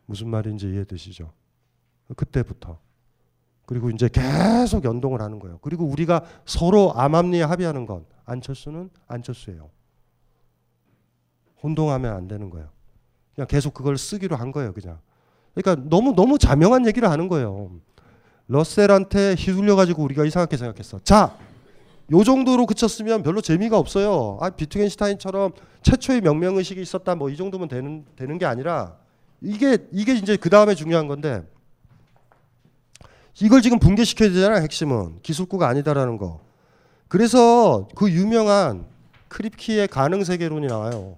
무슨 말인지 이해되시죠? 그때부터. 그리고 이제 계속 연동을 하는 거예요. 그리고 우리가 서로 암암리에 합의하는 건 안철수는 안철수예요. 혼동하면 안 되는 거예요. 그냥 계속 그걸 쓰기로 한 거예요, 그냥. 그러니까 너무 너무 자명한 얘기를 하는 거예요. 러셀한테 휘둘려 가지고 우리가 이상하게 생각했어. 자, 요 정도로 그쳤으면 별로 재미가 없어요. 아, 비트겐슈타인처럼 최초의 명명 의식이 있었다 뭐 이 정도면 되는 되는 게 아니라 이게 이게 이제 그 다음에 중요한 건데 이걸 지금 붕괴시켜야 되잖아 핵심은 기술구가 아니다라는 거. 그래서 그 유명한 크립키의 가능 세계론이 나와요.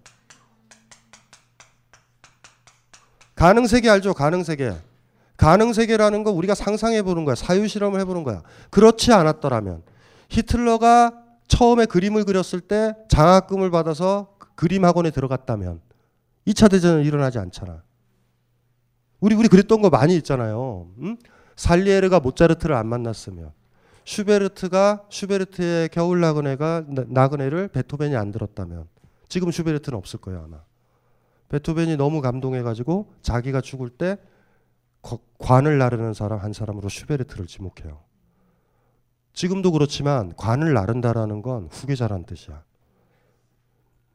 가능 세계 알죠? 가능 세계. 가능 세계라는 거 우리가 상상해 보는 거야. 사유 실험을 해 보는 거야. 그렇지 않았더라면 히틀러가 처음에 그림을 그렸을 때 장학금을 받아서 그림 학원에 들어갔다면 2차 대전은 일어나지 않잖아. 우리 우리 그랬던 거 많이 있잖아요. 응? 살리에르가 모차르트를 안 만났으면 슈베르트가 슈베르트의 겨울 나그네가 나그네를 베토벤이 안 들었다면 지금 슈베르트는 없을 거예요 아마. 베토벤이 너무 감동해가지고 자기가 죽을 때 관을 나르는 사람 한 사람으로 슈베르트를 지목해요. 지금도 그렇지만 관을 나른다라는 건 후계자란 뜻이야.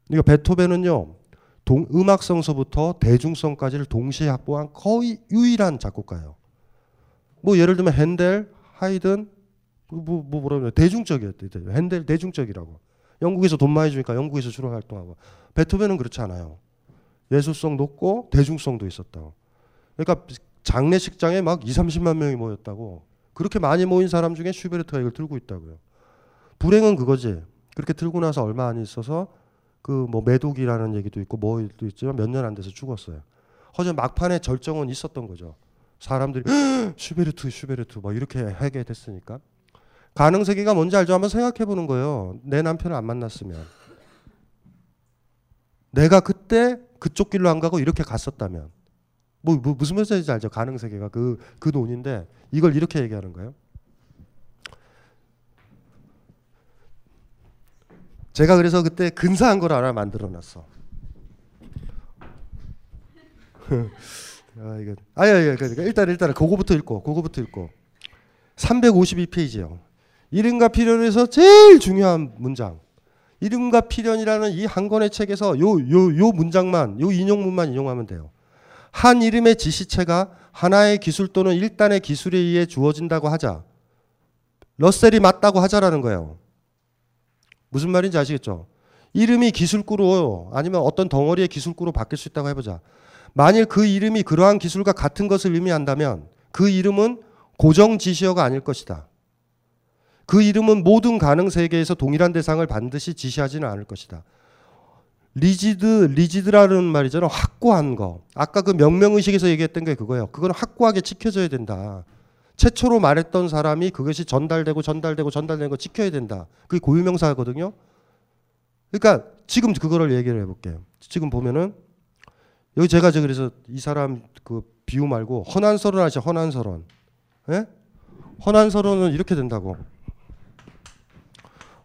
그러니까 베토벤은요 동, 음악성서부터 대중성까지를 동시에 확보한 거의 유일한 작곡가예요. 뭐 예를 들면 핸델, 하이든 뭐, 뭐 뭐라 그래 대중적이었대. 핸델 대중적이라고. 영국에서 돈 많이 주니까 영국에서 주로 활동하고 베토벤은 그렇지 않아요. 예술성 높고 대중성도 있었다고. 그러니까 장례식장에 막 2, 30만 명이 모였다고. 그렇게 많이 모인 사람 중에 슈베르트가 이걸 들고 있다고요. 불행은 그거지. 그렇게 들고 나서 얼마 안 있어서 그 뭐 매독이라는 얘기도 있고 뭐도 있지만 몇 년 안 돼서 죽었어요. 허전 막판에 절정은 있었던 거죠. 사람들이 슈베르트 슈베르트 뭐 이렇게 하게 됐으니까 가능 세계가 뭔지 알죠? 한번 생각해 보는 거예요. 내 남편을 안 만났으면 내가 그때 그쪽 길로 안 가고 이렇게 갔었다면 뭐, 뭐 무슨 말인지 알죠? 가능 세계가 그그 그 논인데 이걸 이렇게 얘기하는 거예요. 제가 그래서 그때 근사한 걸 하나 만들어 놨어. 아, 이거. 아야, 야, 그러니까 일단 일단 그거부터 읽고, 그거부터 읽고. 352페이지요. 이름과 필연에서 제일 중요한 문장. 이름과 필연이라는 이 한 권의 책에서 요 요 요 문장만, 요 인용문만 인용하면 돼요. 한 이름의 지시체가 하나의 기술 또는 일단의 기술에 의해 주어진다고 하자. 러셀이 맞다고 하자라는 거예요. 무슨 말인지 아시겠죠? 이름이 기술구로 아니면 어떤 덩어리의 기술구로 바뀔 수 있다고 해보자. 만일 그 이름이 그러한 기술과 같은 것을 의미한다면 그 이름은 고정 지시어가 아닐 것이다. 그 이름은 모든 가능 세계에서 동일한 대상을 반드시 지시하지는 않을 것이다. rigid rigid라는 말이잖아 확고한 거. 아까 그 명명의식에서 얘기했던 게 그거예요. 그건 확고하게 지켜져야 된다. 최초로 말했던 사람이 그것이 전달되고 전달되고 전달되는 거 지켜야 된다. 그게 고유명사거든요. 그러니까 지금 그거를 얘기를 해볼게요. 지금 보면은 여기 제가 저 그래서 이 사람 그 비유 말고 허난설원 하시 허난설원. 예? 허난설원은 이렇게 된다고.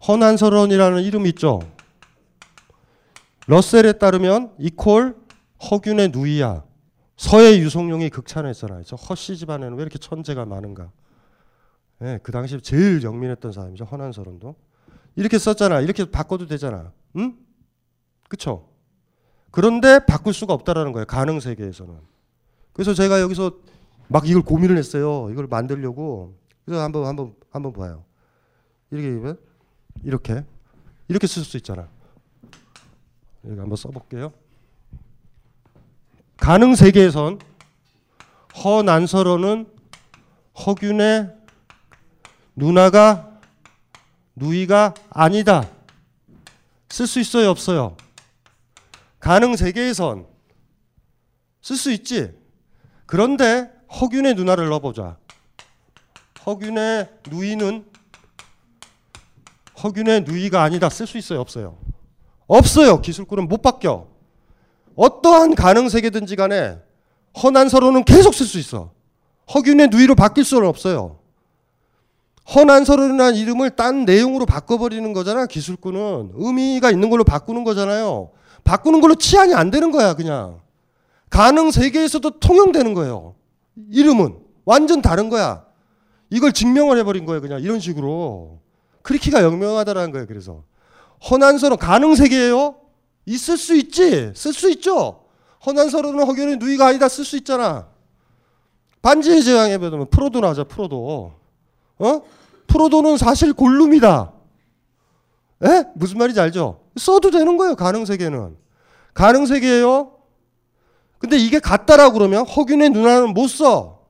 허난설원이라는 이름 있죠. 러셀에 따르면 이콜 허균의 누이야. 서해 유성룡이 극찬했잖아요. 저 허씨 집안에는 왜 이렇게 천재가 많은가. 예, 그 당시 제일 영민했던 사람이죠. 허난설원도. 이렇게 썼잖아. 이렇게 바꿔도 되잖아. 응? 그쵸? 그런데 바꿀 수가 없다라는 거예요. 가능 세계에서는. 그래서 제가 여기서 막 이걸 고민을 했어요. 이걸 만들려고. 그래서 한번 한번 한번 봐요. 이렇게 이렇게 이렇게 쓸 수 있잖아. 여기 한번 써볼게요. 가능 세계에선 허난서로는 허균의 누나가 누이가 아니다. 쓸 수 있어요, 없어요? 가능 세계에선 쓸 수 있지. 그런데 허균의 누나를 넣어보자. 허균의 누이는 허균의 누이가 아니다. 쓸 수 있어요, 없어요? 없어요. 기술꾼은 못 바뀌어. 어떠한 가능 세계든지 간에 허난서로는 계속 쓸 수 있어. 허균의 누이로 바뀔 수는 없어요. 허난서로라는 이름을 딴 내용으로 바꿔버리는 거잖아. 기술꾼은 의미가 있는 걸로 바꾸는 거잖아요. 바꾸는 걸로 치안이 안 되는 거야, 그냥. 가능 세계에서도 통용되는 거예요. 이름은 완전 다른 거야. 이걸 증명을 해버린 거예요, 그냥 이런 식으로. 크리키가 영명하다라는 거예요. 그래서 허난서로 가능 세계예요. 있을 수 있지. 쓸 수 있죠. 허난서로는 허균의 누이가 아니다. 쓸 수 있잖아. 반지의 제왕에 보면 프로도나 하자. 프로도. 어? 프로도는 사실 골룸이다. 에? 무슨 말인지 알죠? 써도 되는 거예요. 가능 세계는. 가능 세계예요. 근데 이게 같다라고 그러면 허균의 누나는 못 써.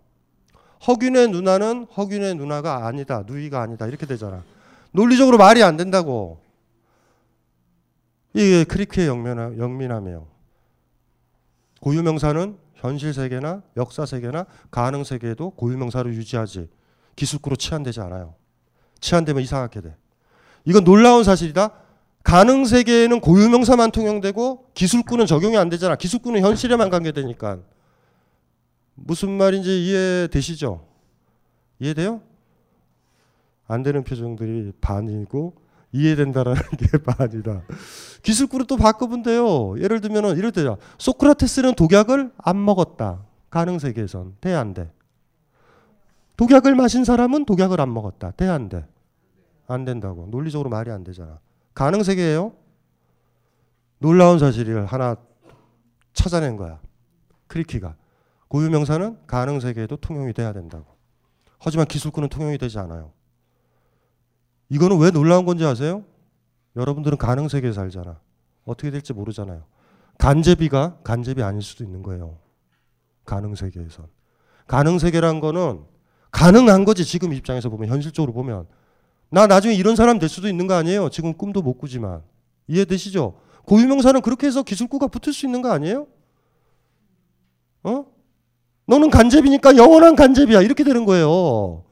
허균의 누나는 허균의 누나가 아니다. 누이가 아니다. 이렇게 되잖아. 논리적으로 말이 안 된다고. 이게 크리크의 영민함, 영민함이에요. 고유명사는 현실 세계나 역사 세계나 가능 세계에도 고유명사를 유지하지 기술구로 치환되지 않아요. 치환되면 이상하게 돼. 이건 놀라운 사실이다. 가능 세계에는 고유명사만 통용되고 기술구는 적용이 안 되잖아. 기술구는 현실에만 관계되니까. 무슨 말인지 이해되시죠? 이해돼요? 안 되는 표정들이 반이고 이해된다라는 게 반이다. 기술구를 또 바꿔보면 돼요. 예를 들면 이럴 때죠. 소크라테스는 독약을 안 먹었다. 가능 세계에선 돼안 돼? 독약을 마신 사람은 독약을 안 먹었다. 돼안 돼? 안 된다고. 논리적으로 말이 안 되잖아. 가능 세계예요. 놀라운 사실을 하나 찾아낸 거야. 크리키가. 고유 명사는 가능 세계에도 통용이 돼야 된다고. 하지만 기술구는 통용이 되지 않아요. 이거는 왜 놀라운 건지 아세요? 여러분들은 가능 세계에 살잖아. 어떻게 될지 모르잖아요. 간제비가 간제비 아닐 수도 있는 거예요. 가능 세계에선. 가능 세계란 거는 가능한 거지 지금 입장에서 보면 현실적으로 보면 나 나중에 이런 사람 될 수도 있는 거 아니에요. 지금 꿈도 못 꾸지만 이해되시죠? 고유명사는 그렇게 해서 기술구가 붙을 수 있는 거 아니에요? 어? 너는 간제비니까 영원한 간제비야 이렇게 되는 거예요.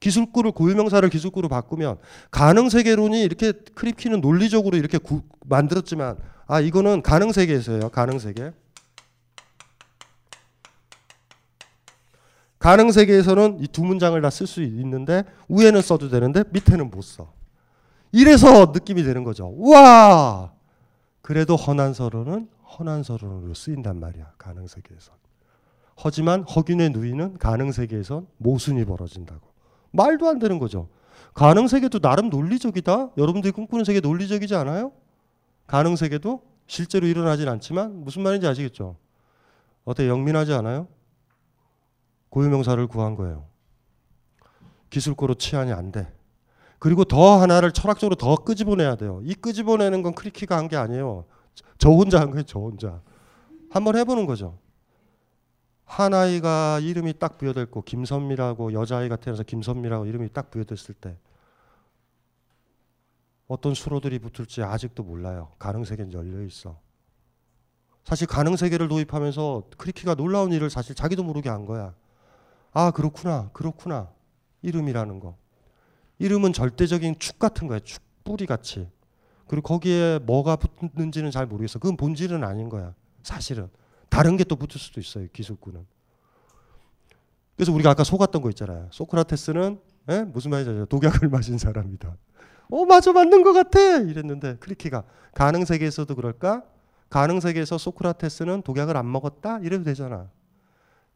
기술구를 고유명사를 기술구로 바꾸면 가능 세계론이 이렇게 크립키는 논리적으로 이렇게 구, 만들었지만 아 이거는 가능 세계에서요. 가능 세계. 가능 세계에서는 이 두 문장을 다 쓸 수 있는데 위에는 써도 되는데 밑에는 못 써. 이래서 느낌이 되는 거죠. 와 그래도 허난서론은 허난서론으로 쓰인단 말이야. 가능 세계에선. 하지만 허균의 누이는 가능 세계에선 모순이 벌어진다고. 말도 안 되는 거죠. 가능 세계도 나름 논리적이다. 여러분들이 꿈꾸는 세계 논리적이지 않아요? 가능 세계도 실제로 일어나진 않지만 무슨 말인지 아시겠죠? 어때 영민하지 않아요? 고유명사를 구한 거예요. 기술고로 치안이 안 돼. 그리고 더 하나를 철학적으로 더 끄집어내야 돼요. 이 끄집어내는 건 크리키가 한 게 아니에요. 저 혼자 한 거예요. 저 혼자. 한번 해보는 거죠. 한 아이가 이름이 딱 부여됐고 김선미라고 여자아이가 태어나서 김선미라고 이름이 딱 부여됐을 때 어떤 수로들이 붙을지 아직도 몰라요. 가능 세계는 열려 있어. 사실 가능 세계를 도입하면서 크리키가 놀라운 일을 사실 자기도 모르게 한 거야. 아 그렇구나, 그렇구나. 이름이라는 거. 이름은 절대적인 축 같은 거야. 축 뿌리 같이. 그리고 거기에 뭐가 붙는지는 잘 모르겠어. 그건 본질은 아닌 거야. 사실은 다른 게 또 붙을 수도 있어요. 기술구는. 그래서 우리가 아까 속았던 거 있잖아요. 소크라테스는 에? 무슨 말인지? 독약을 마신 사람이다. 어 맞아 맞는 것 같아 이랬는데 크리키가 가능 세계에서도 그럴까? 가능 세계에서 소크라테스는 독약을 안 먹었다 이래도 되잖아.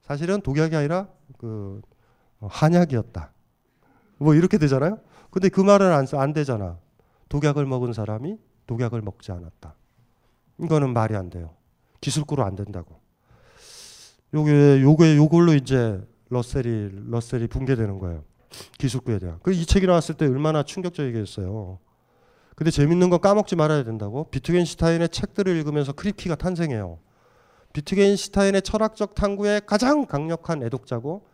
사실은 독약이 아니라 그 어, 한약이었다. 뭐 이렇게 되잖아요. 근데 그 말은 안, 안 되잖아. 독약을 먹은 사람이 독약을 먹지 않았다. 이거는 말이 안 돼요. 기술구로 안 된다고. 요게 요게 요걸로 이제 러셀이 러셀이 붕괴되는 거예요. 기술구에 대한. 그 이 책이 나왔을 때 얼마나 충격적이겠어요. 근데 재밌는 건 까먹지 말아야 된다고. 비트겐슈타인의 책들을 읽으면서 크리키가 탄생해요. 비트겐슈타인의 철학적 탐구의 가장 강력한 애독자고.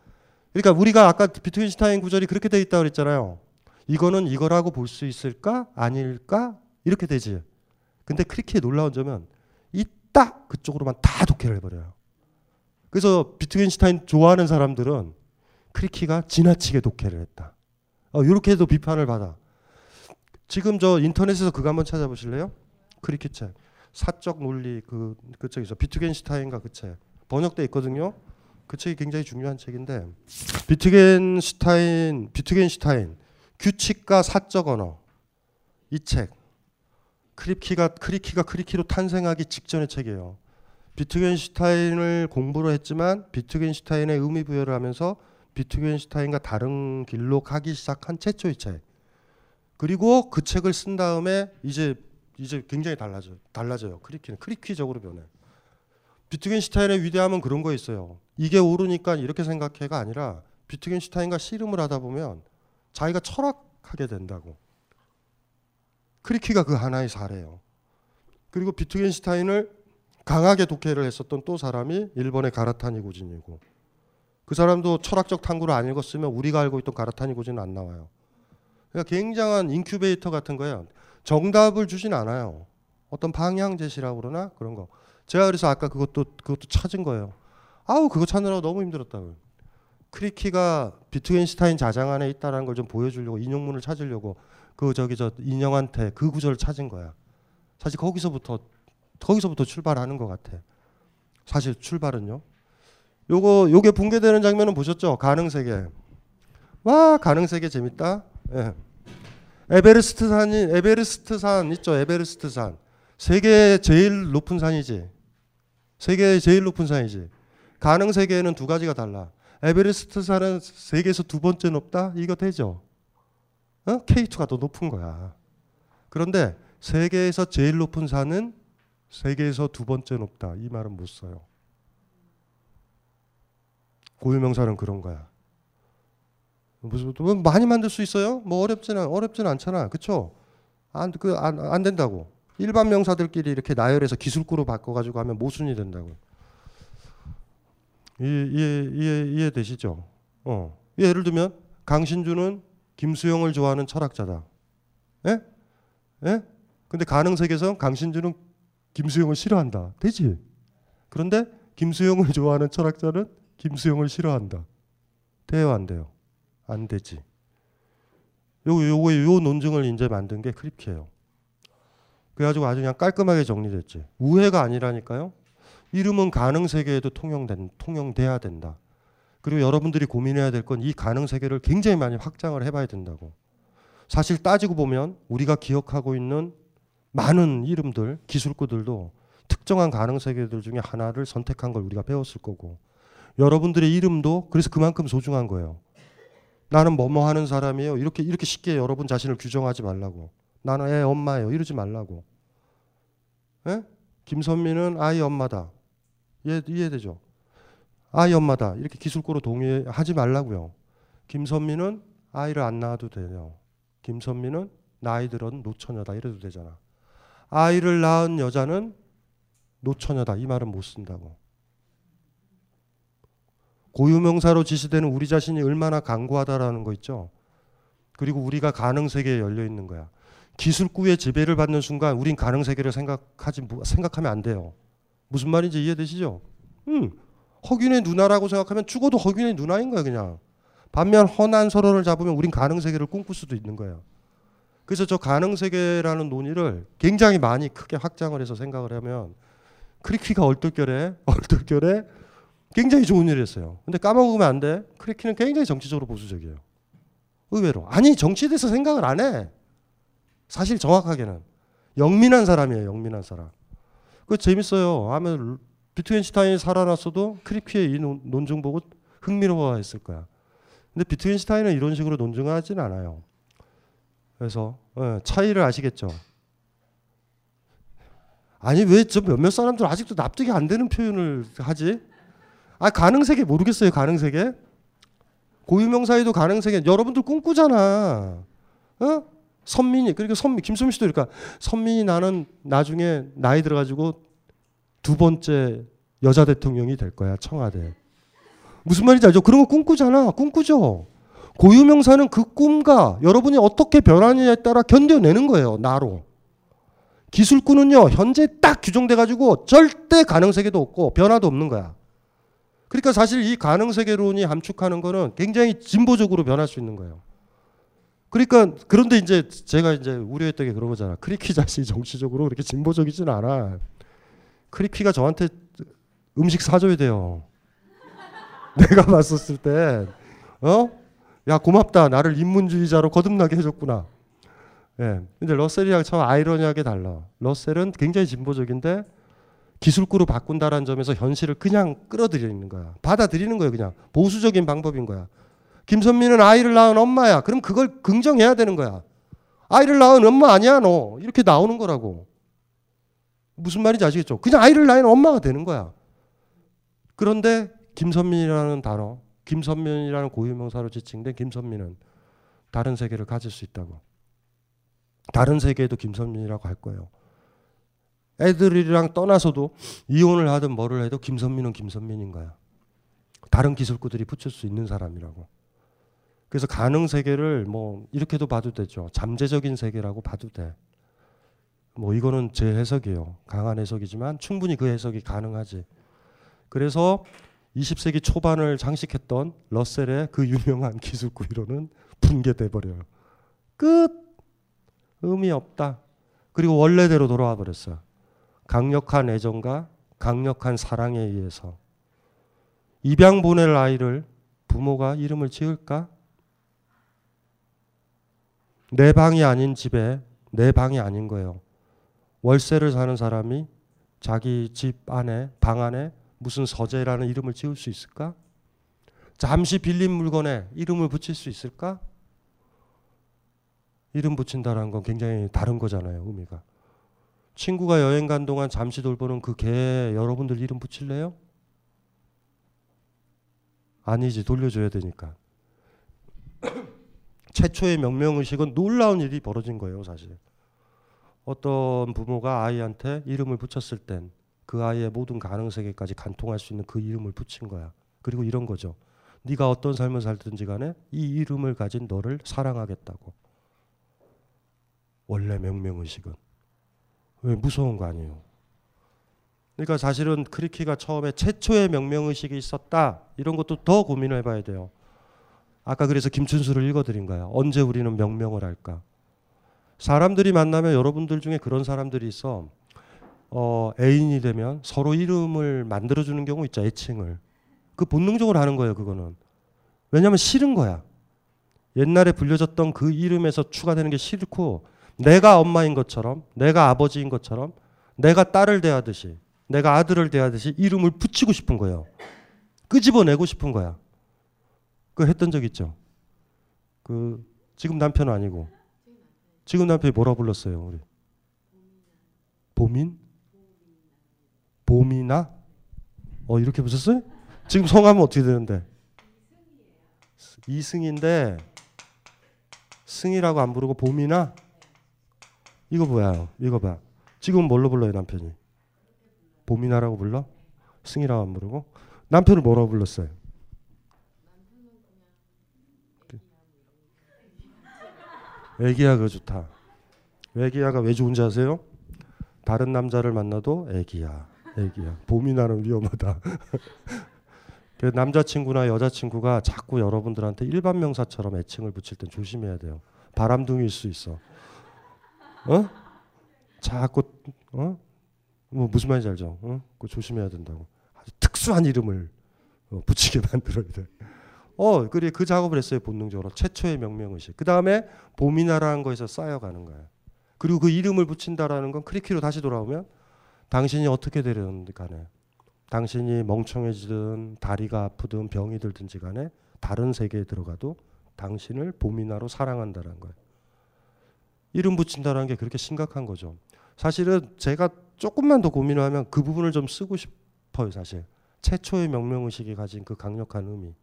그러니까 우리가 아까 비트겐슈타인 구절이 그렇게 돼 있다고 그랬잖아요. 이거는 이거라고 볼 수 있을까? 아닐까? 이렇게 되지. 근데 크리키의 놀라운 점은 이 딱 그쪽으로만 다 독해를 해버려요. 그래서 비트겐슈타인 좋아하는 사람들은 크리키가 지나치게 독해를 했다. 어, 이렇게 해도 비판을 받아. 지금 저 인터넷에서 그거 한번 찾아보실래요? 크립키 책. 사적 논리 그, 그 책이죠. 비트겐슈타인과 그 책. 번역돼 있거든요. 그 책이 굉장히 중요한 책인데 비트겐슈타인 비트겐슈타인 규칙과 사적 언어 이 책. 크립키가 크립키가 크립키로 탄생하기 직전의 책이에요. 비트겐슈타인을 공부를 했지만 비트겐슈타인의 의미 부여를 하면서 비트겐슈타인과 다른 길로 가기 시작한 최초의 책. 그리고 그 책을 쓴 다음에 이제 이제 굉장히 달라져요. 달라져요. 크리키는 크리키적으로 변해. 비트겐슈타인의 위대함은 그런 거 있어요. 이게 옳으니까 이렇게 생각해가 아니라 비트겐슈타인과 씨름을 하다 보면 자기가 철학하게 된다고. 크리키가 그 하나의 사례예요. 그리고 비트겐슈타인을 강하게 독해를 했었던 또 사람이 일본의 가라타니 고진이고 그 사람도 철학적 탐구를 안 읽었으면 우리가 알고 있던 가라타니 고진은 안 나와요. 그러니까 굉장한 인큐베이터 같은 거예요. 정답을 주진 않아요. 어떤 방향 제시라고 그러나 그런 거. 제가 그래서 아까 그것도 그것도 찾은 거예요. 아우 그거 찾느라고 너무 힘들었다고. 크립키가 비트겐슈타인 자장 안에 있다라는 걸 좀 보여주려고 인용문을 찾으려고 그 저기 저 인형한테 그 구절을 찾은 거야. 사실 거기서부터 거기서부터 출발하는 것 같아. 사실 출발은요. 요거 요게 붕괴되는 장면은 보셨죠? 가능 세계. 와 가능 세계 재밌다. 예. 에베레스트 산이 에베레스트 산 있죠? 에베레스트 산. 세계 제일 높은 산이지. 세계 제일 높은 산이지. 가능 세계에는 두 가지가 달라. 에베레스트 산은 세계에서 두 번째 높다? 이거 되죠? 어? K2가 더 높은 거야. 그런데 세계에서 제일 높은 산은 세계에서 두 번째 높다. 이 말은 못 써요. 고유명사는 그런 거야. 무슨 뭐 많이 만들 수 있어요? 뭐 어렵지는 어렵지는 않잖아. 그렇죠? 안그안 안 된다고. 일반 명사들끼리 이렇게 나열해서 기술구로 바꿔 가지고 하면 모순이 된다고. 이해 이해, 이해 되시죠? 어. 예를 들면 강신주는 김수영을 좋아하는 철학자다. 예? 예? 근데 가능 세계에서 강신주는 김수영을 싫어한다. 되지? 그런데 김수영을 좋아하는 철학자는 김수영을 싫어한다. 돼요, 안 돼요? 안 되지. 요, 요거, 요 논증을 이제 만든 게 크립키예요. 그래가지고 아주 그냥 깔끔하게 정리됐지. 우회가 아니라니까요. 이름은 가능 세계에도 통용된, 통용돼야 된다. 그리고 여러분들이 고민해야 될 건 이 가능 세계를 굉장히 많이 확장을 해봐야 된다고. 사실 따지고 보면 우리가 기억하고 있는 많은 이름들, 기술구들도 특정한 가능 세계들 중에 하나를 선택한 걸 우리가 배웠을 거고 여러분들의 이름도 그래서 그만큼 소중한 거예요. 나는 뭐뭐 하는 사람이에요. 이렇게 이렇게 쉽게 여러분 자신을 규정하지 말라고. 나는 애 엄마예요. 이러지 말라고. 에? 김선미는 아이 엄마다. 이해, 이해되죠? 아이 엄마다 이렇게 기술고로 동의하지 말라고요. 김선미는 아이를 안 낳아도 돼요. 김선미는 나이 들은 노처녀다 이래도 되잖아. 아이를 낳은 여자는 노처녀다 이 말은 못 쓴다고. 고유명사로 지시되는 우리 자신이 얼마나 강고하다라는 거 있죠. 그리고 우리가 가능 세계에 열려 있는 거야. 기술구의 지배를 받는 순간 우린 가능 세계를 생각하지 생각하면 안 돼요. 무슨 말인지 이해되시죠? 음. 허균의 누나라고 생각하면 죽어도 허균의 누나인 거야 그냥. 반면 허난 서로를 잡으면 우린 가능 세계를 꿈꿀 수도 있는 거예요. 그래서 저 가능 세계라는 논의를 굉장히 많이 크게 확장을 해서 생각을 하면 크리키가 얼떨결에 얼떨결에 굉장히 좋은 일을 했어요. 근데 까먹으면 안 돼. 크리키는 굉장히 정치적으로 보수적이에요. 의외로. 아니 정치에 대해서 생각을 안 해. 사실 정확하게는 영민한 사람이에요. 영민한 사람. 그 재밌어요. 하면 비트겐슈타인이 살아났어도 크리키의 이 논, 논증 보고 흥미로워했을 거야. 근데 비트겐슈타인은 이런 식으로 논증하지는 않아요. 그래서 예, 차이를 아시겠죠? 아니 왜 저 몇몇 사람들 아직도 납득이 안 되는 표현을 하지? 아 가능세계 모르겠어요 가능세계? 고유명사에도 가능세계 여러분들 꿈꾸잖아. 어? 선민이 그러니까 선민 김선미 씨도 그러니까 선민이 나는 나중에 나이 들어가지고 두 번째 여자 대통령이 될 거야 청와대. 무슨 말인지 알죠? 그런 거 꿈꾸잖아. 꿈꾸죠. 고유명사는 그 꿈과 여러분이 어떻게 변하느냐에 따라 견뎌내는 거예요. 나로. 기술꾼은요 현재 딱 규정돼 가지고 절대 가능 세계도 없고 변화도 없는 거야. 그러니까 사실 이 가능 세계론이 함축하는 거는 굉장히 진보적으로 변할 수 있는 거예요. 그러니까 그런데 이제 제가 이제 우려했던 게 그런 거잖아. 크립키 자신이 정치적으로 그렇게 진보적이진 않아. 크립키가 저한테 음식 사줘야 돼요. 내가 봤었을 때, 어? 야 고맙다. 나를 인문주의자로 거듭나게 해줬구나. 예. 근데 러셀이랑 참 아이러니하게 달라. 러셀은 굉장히 진보적인데 기술구로 바꾼다라는 점에서 현실을 그냥 끌어들이는 거야. 받아들이는 거예요, 그냥. 보수적인 방법인 거야. 김선미는 아이를 낳은 엄마야. 그럼 그걸 긍정해야 되는 거야. 아이를 낳은 엄마 아니야, 너. 이렇게 나오는 거라고. 무슨 말인지 아시겠죠? 그냥 아이를 낳은 엄마가 되는 거야. 그런데 김선민이라는 단어, 김선민이라는 고유명사로 지칭된 김선민은 다른 세계를 가질 수 있다고. 다른 세계에도 김선민이라고 할 거예요. 애들이랑 떠나서도 이혼을 하든 뭐를 해도 김선민은 김선민인 거야. 다른 기술구들이 붙일 수 있는 사람이라고. 그래서 가능 세계를 뭐 이렇게도 봐도 되죠. 잠재적인 세계라고 봐도 돼. 뭐 이거는 제 해석이에요. 강한 해석이지만 충분히 그 해석이 가능하지. 그래서 20세기 초반을 장식했던 러셀의 그 유명한 기술구 이론은 붕괴돼 버려요. 끝. 의미 없다. 그리고 원래대로 돌아와 버렸어요. 강력한 애정과 강력한 사랑에 의해서 입양 보낼 아이를 부모가 이름을 지을까? 내 방이 아닌 집에 내 방이 아닌 거예요. 월세를 사는 사람이 자기 집 안에 방 안에 무슨 서재라는 이름을 지을 수 있을까? 잠시 빌린 물건에 이름을 붙일 수 있을까? 이름 붙인다는 건 굉장히 다른 거잖아요, 의미가. 친구가 여행 간 동안 잠시 돌보는 그 개에 여러분들 이름 붙일래요? 아니지, 돌려줘야 되니까. 최초의 명명의식은 놀라운 일이 벌어진 거예요, 사실. 어떤 부모가 아이한테 이름을 붙였을 땐 그 아이의 모든 가능 세계까지 간통할 수 있는 그 이름을 붙인 거야. 그리고 이런 거죠. 네가 어떤 삶을 살든지 간에 이 이름을 가진 너를 사랑하겠다고. 원래 명명의식은. 왜 무서운 거 아니에요. 그러니까 사실은 크리키가 처음에 최초의 명명의식이 있었다. 이런 것도 더 고민을 해봐야 돼요. 아까 그래서 김춘수를 읽어드린 거야. 언제 우리는 명명을 할까? 사람들이 만나면 여러분들 중에 그런 사람들이 있어. 어, 애인이 되면 서로 이름을 만들어주는 경우 있죠. 애칭을. 그 본능적으로 하는 거예요. 그거는. 왜냐하면 싫은 거야. 옛날에 불려졌던 그 이름에서 추가되는 게 싫고 내가 엄마인 것처럼 내가 아버지인 것처럼 내가 딸을 대하듯이 내가 아들을 대하듯이 이름을 붙이고 싶은 거예요. 끄집어내고 싶은 거야. 그 했던 적 있죠. 그 지금 남편은 아니고 지금 남편이 뭐라 불렀어요, 우리? 봄인? 봄이나? 어 이렇게 보셨어요? 지금 성함은 어떻게 되는데? 이승인데 승이라고 안 부르고 봄이나 이거 뭐야? 이거 봐. 지금 뭘로 불러요 남편이? 봄이나라고 불러? 승이라고 안 부르고 남편을 뭐라고 불렀어요? 애기야 그거 좋다. 애기야가 왜 좋은지 아세요? 다른 남자를 만나도 애기야, 애기야. 봄이 나는 위험하다. 그 남자친구나 여자친구가 자꾸 여러분들한테 일반 명사처럼 애칭을 붙일 땐 조심해야 돼요. 바람둥이일 수 있어. 어? 자꾸 어? 뭐 무슨 말인지 알죠? 어? 그거 조심해야 된다고. 아주 특수한 이름을 어, 붙이게 만들어야 돼. 어, 그래 그 작업을 했어요 본능적으로 최초의 명명의식. 그 다음에 봄이나라는 거에서 쌓여가는 거예요. 그리고 그 이름을 붙인다라는 건 크리키로 다시 돌아오면 당신이 어떻게 되든 간에 당신이 멍청해지든 다리가 아프든 병이 들든지 간에 다른 세계에 들어가도 당신을 봄이나로 사랑한다는 거예요. 이름 붙인다는 게 그렇게 심각한 거죠. 사실은 제가 조금만 더 고민을 하면 그 부분을 좀 쓰고 싶어요, 사실. 최초의 명명의식이 가진 그 강력한 의미.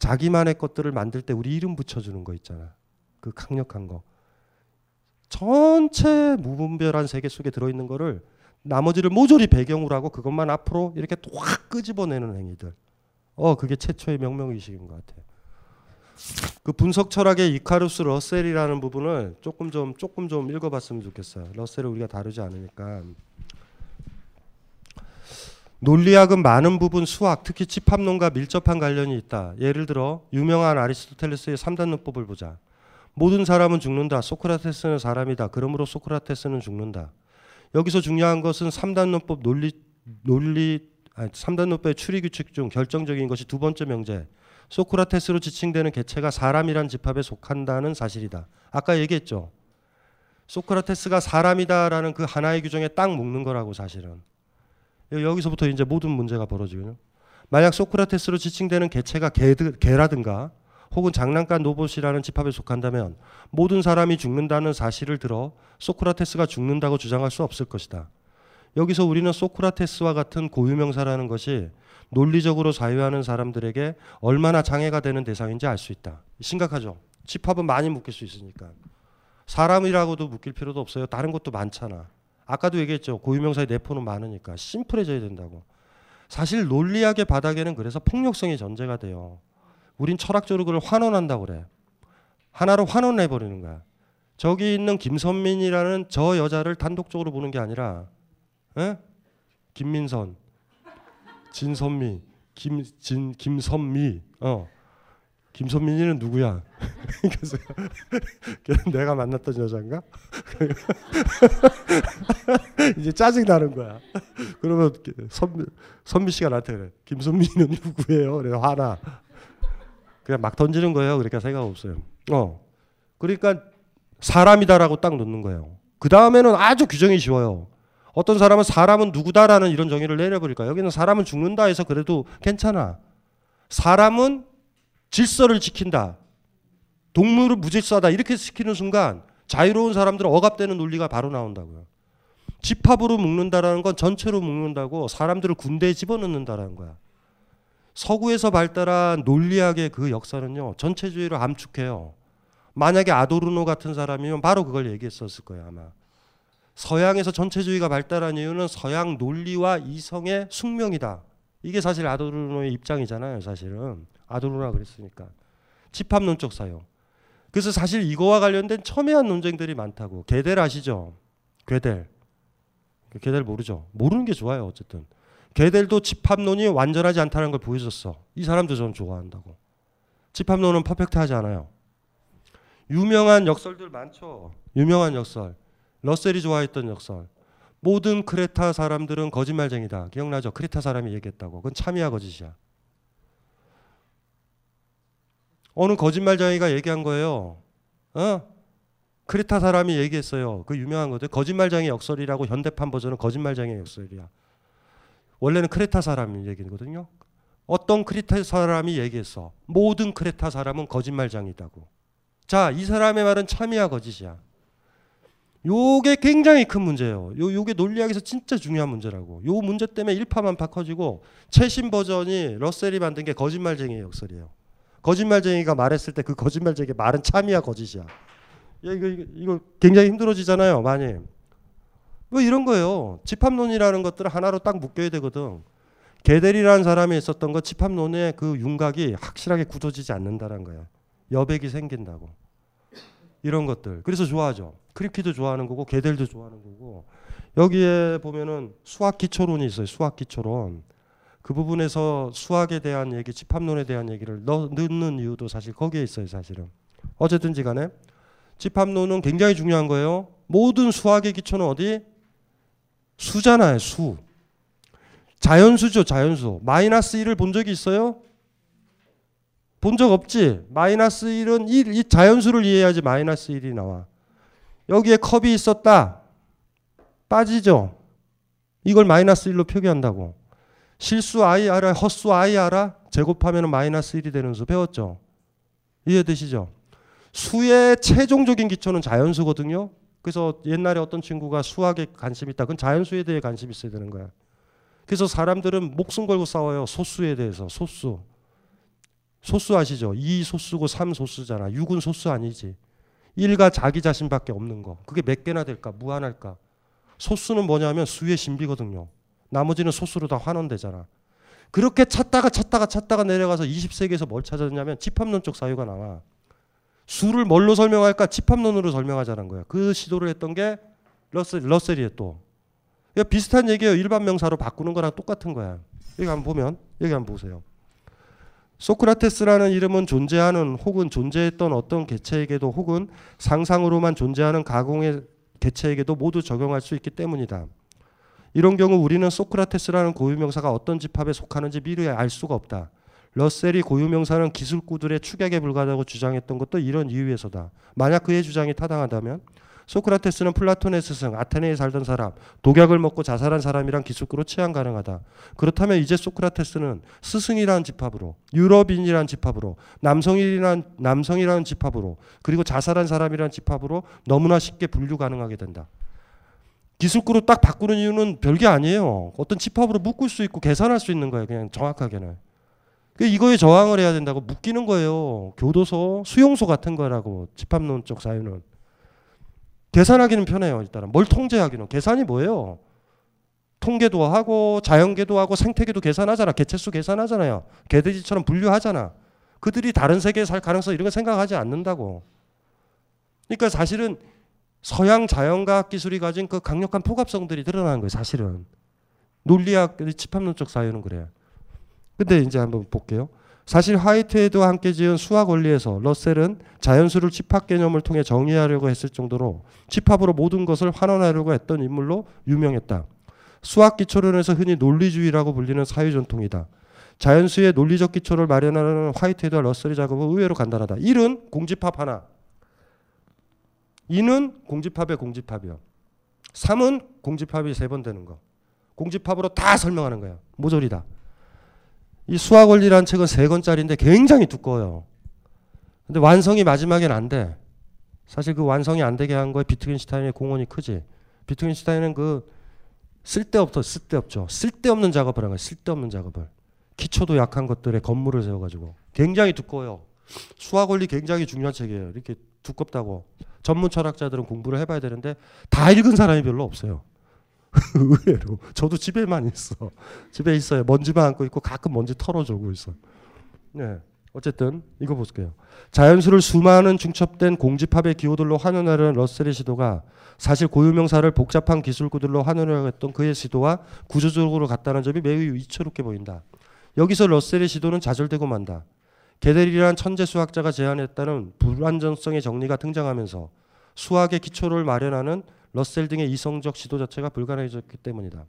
자기만의 것들을 만들 때 우리 이름 붙여주는 거 있잖아. 그 강력한 거. 전체 무분별한 세계 속에 들어있는 거를 나머지를 모조리 배경으로 하고 그것만 앞으로 이렇게 확 끄집어내는 행위들. 어, 그게 최초의 명명의식인 것 같아요. 그 분석 철학의 이카루스 러셀이라는 부분을 조금 좀 조금 좀 읽어봤으면 좋겠어요. 러셀을 우리가 다루지 않으니까 논리학은 많은 부분 수학, 특히 집합론과 밀접한 관련이 있다. 예를 들어 유명한 아리스토텔레스의 3단 논법을 보자. 모든 사람은 죽는다. 소크라테스는 사람이다. 그러므로 소크라테스는 죽는다. 여기서 중요한 것은 3단 논법 논리 논리 아니 3단 논법의 추리 규칙 중 결정적인 것이 두 번째 명제. 소크라테스로 지칭되는 개체가 사람이란 집합에 속한다는 사실이다. 아까 얘기했죠. 소크라테스가 사람이다라는 그 하나의 규정에 딱 묶는 거라고 사실은. 여기서부터 이제 모든 문제가 벌어지거든요. 만약 소크라테스로 지칭되는 개체가 개드, 개라든가 혹은 장난감 로봇이라는 집합에 속한다면 모든 사람이 죽는다는 사실을 들어 소크라테스가 죽는다고 주장할 수 없을 것이다. 여기서 우리는 소크라테스와 같은 고유명사라는 것이 논리적으로 자유하는 사람들에게 얼마나 장애가 되는 대상인지 알 수 있다. 심각하죠. 집합은 많이 묶일 수 있으니까. 사람이라고도 묶일 필요도 없어요. 다른 것도 많잖아. 아까도 얘기했죠. 고유명사의 내포는 많으니까 심플해져야 된다고. 사실 논리학의 바닥에는 그래서 폭력성이 전제가 돼요. 우린 철학적으로 그걸 환원한다고 그래. 하나로 환원해 버리는 거야. 저기 있는 김선민이라는 저 여자를 단독적으로 보는 게 아니라 에? 김민선, 진선미, 김진 김선미. 어. 김선민이는 누구야? 걔는 내가 만났던 여자인가? 이제 짜증 나는 거야. 그러면 선미, 선미 씨가 나한테 그래. 김선민은 누구예요? 그래 화나. 그냥 막 던지는 거예요. 그러니까 생각 없어요. 어. 그러니까 사람이다라고 딱 놓는 거예요. 그 다음에는 아주 규정이 쉬워요. 어떤 사람은 사람은 누구다라는 이런 정의를 내려버릴까. 여기는 사람은 죽는다 해서 그래도 괜찮아. 사람은 질서를 지킨다. 동물은 무질서하다. 이렇게 시키는 순간 자유로운 사람들은 억압되는 논리가 바로 나온다고요. 집합으로 묶는다라는 건 전체로 묶는다고 사람들을 군대에 집어넣는다라는 거야. 서구에서 발달한 논리학의 그 역사는요. 전체주의를 암축해요. 만약에 아도르노 같은 사람이면 바로 그걸 얘기했었을 거예요, 아마. 서양에서 전체주의가 발달한 이유는 서양 논리와 이성의 숙명이다. 이게 사실 아도르노의 입장이잖아요, 사실은. 아도르노가 그랬으니까. 집합론적 사용. 그래서 사실 이거와 관련된 첨예한 논쟁들이 많다고. 게델 아시죠? 게델. 게델 모르죠? 모르는 게 좋아요, 어쨌든. 게델도 집합론이 완전하지 않다는 걸 보여줬어. 이 사람도 저는 좋아한다고. 집합론은 퍼펙트하지 않아요. 유명한 역설들 많죠. 유명한 역설. 러셀이 좋아했던 역설. 모든 크레타 사람들은 거짓말쟁이다. 기억나죠? 크레타 사람이 얘기했다고. 그건 참이야 거짓이야. 어느 거짓말쟁이가 얘기한 거예요. 어? 크레타 사람이 얘기했어요. 그 유명한 거죠. 거짓말쟁이 역설이라고 현대판 버전은 거짓말쟁이 역설이야. 원래는 크레타 사람이 얘기거든요. 어떤 크레타 사람이 얘기했어. 모든 크레타 사람은 거짓말쟁이다고. 자, 이 사람의 말은 참이야 거짓이야. 요게 굉장히 큰 문제예요. 요 요게 논리학에서 진짜 중요한 문제라고. 요 문제 때문에 일파만파 커지고 최신 버전이 러셀이 만든 게 거짓말쟁이의 역설이에요. 거짓말쟁이가 말했을 때 그 거짓말쟁이 말은 참이야 거짓이야. 야, 이거, 이거 이거 굉장히 힘들어지잖아요. 많이. 뭐 이런 거예요. 집합론이라는 것들을 하나로 딱 묶여야 되거든. 게델이라는 사람이 있었던 거 집합론의 그 윤곽이 확실하게 굳어지지 않는다는 거야. 여백이 생긴다고. 이런 것들. 그래서 좋아하죠. 크리키도 좋아하는 거고 게델도 좋아하는 거고 여기에 보면은 수학 기초론이 있어요. 수학 기초론. 그 부분에서 수학에 대한 얘기, 집합론에 대한 얘기를 넣, 넣는 이유도 사실 거기에 있어요. 사실은. 어쨌든지 간에 집합론은 굉장히 중요한 거예요. 모든 수학의 기초는 어디? 수잖아요. 수. 자연수죠. 자연수. 마이너스 1을 본 적이 있어요? 본 적 없지. 마이너스 1은 1, 이 자연수를 이해해야지 마이너스 1이 나와. 여기에 컵이 있었다. 빠지죠. 이걸 마이너스 1로 표기한다고. 실수 i 알아? 헛수 i 알아? 제곱하면 마이너스 1이 되는 수 배웠죠. 이해되시죠? 수의 최종적인 기초는 자연수거든요. 그래서 옛날에 어떤 친구가 수학에 관심 있다. 그건 자연수에 대해 관심 있어야 되는 거야. 그래서 사람들은 목숨 걸고 싸워요. 소수에 대해서. 소수. 소수 아시죠? 2 소수고 3 소수잖아. 6은 소수 아니지. 1과 자기 자신밖에 없는 거. 그게 몇 개나 될까? 무한할까? 소수는 뭐냐면 수의 신비거든요. 나머지는 소수로 다 환원되잖아. 그렇게 찾다가 찾다가 찾다가 내려가서 20세기에서 뭘 찾았냐면 집합론적 사유가 나와. 수를 뭘로 설명할까? 집합론으로 설명하자는 거야. 그 시도를 했던 게 러셀, 러셀이에요 또. 그러니까 비슷한 얘기예요. 일반 명사로 바꾸는 거랑 똑같은 거야. 여기 한번 보면 여기 한번 보세요. 소크라테스라는 이름은 존재하는 혹은 존재했던 어떤 개체에게도 혹은 상상으로만 존재하는 가공의 개체에게도 모두 적용할 수 있기 때문이다. 이런 경우 우리는 소크라테스라는 고유명사가 어떤 집합에 속하는지 미리 알 수가 없다. 러셀이 고유명사는 기술구들의 축약에 불과하다고 주장했던 것도 이런 이유에서다. 만약 그의 주장이 타당하다면 소크라테스는 플라톤의 스승, 아테네에 살던 사람, 독약을 먹고 자살한 사람이랑 기숙구로 취향 가능하다. 그렇다면 이제 소크라테스는 스승이라는 집합으로, 유럽인이라는 집합으로, 남성이라는 남성이라는 집합으로, 그리고 자살한 사람이라는 집합으로 너무나 쉽게 분류 가능하게 된다. 기숙구로 딱 바꾸는 이유는 별게 아니에요. 어떤 집합으로 묶을 수 있고 계산할 수 있는 거예요. 그냥 정확하게는. 이거에 저항을 해야 된다고 묶이는 거예요. 교도소, 수용소 같은 거라고 집합론적 사유는. 계산하기는 편해요. 일단은 뭘 통제하기는 계산이 뭐예요? 통계도 하고 자연계도 하고 생태계도 계산하잖아. 개체수 계산하잖아요. 개돼지처럼 분류하잖아. 그들이 다른 세계에 살 가능성 이런 거 생각하지 않는다고. 그러니까 사실은 서양 자연과학 기술이 가진 그 강력한 포갑성들이 드러나는 거예요. 사실은 논리학 집합론적 사유는 그래요. 근데 이제 한번 볼게요. 사실 화이트헤드와 함께 지은 수학 원리에서 러셀은 자연수를 집합 개념을 통해 정의하려고 했을 정도로 집합으로 모든 것을 환원하려고 했던 인물로 유명했다. 수학 기초론에서 흔히 논리주의라고 불리는 사유 전통이다. 자연수의 논리적 기초를 마련하는 화이트헤드와 러셀의 작업은 의외로 간단하다. 1은 공집합 하나. 2는 공집합의 공집합이요. 3은 공집합이 세 번 되는 거. 공집합으로 다 설명하는 거야. 모조리다. 이 수학 원리라는 책은 세 권짜리인데 굉장히 두꺼워요. 근데 완성이 마지막엔 안 돼. 사실 그 완성이 안 되게 한 거에 비트겐슈타인의 공헌이 크지. 비트겐슈타인은 그 쓸데없어 쓸데없죠. 쓸데없는 작업을 한 거예요. 쓸데없는 작업을. 기초도 약한 것들에 건물을 세워가지고 굉장히 두꺼워요. 수학 원리 굉장히 중요한 책이에요. 이렇게 두껍다고 전문 철학자들은 공부를 해봐야 되는데 다 읽은 사람이 별로 없어요. 의외로 저도 집에만 있어. 집에 있어요. 먼지만 안고 있고 가끔 먼지 털어주고 있어. 네. 어쨌든 이거 볼게요. 자연수를 수많은 중첩된 공집합의 기호들로 환원하려는 러셀의 시도가 사실 고유명사를 복잡한 기술구들로 환원하려고 했던 그의 시도와 구조적으로 같다는 점이 매우 위태롭게 보인다. 여기서 러셀의 시도는 좌절되고 만다. 게델이란 천재 수학자가 제안했다는 불완전성의 정리가 등장하면서 수학의 기초를 마련하는 러셀 등의 이성적 시도 자체가 불가능해졌기 때문이다.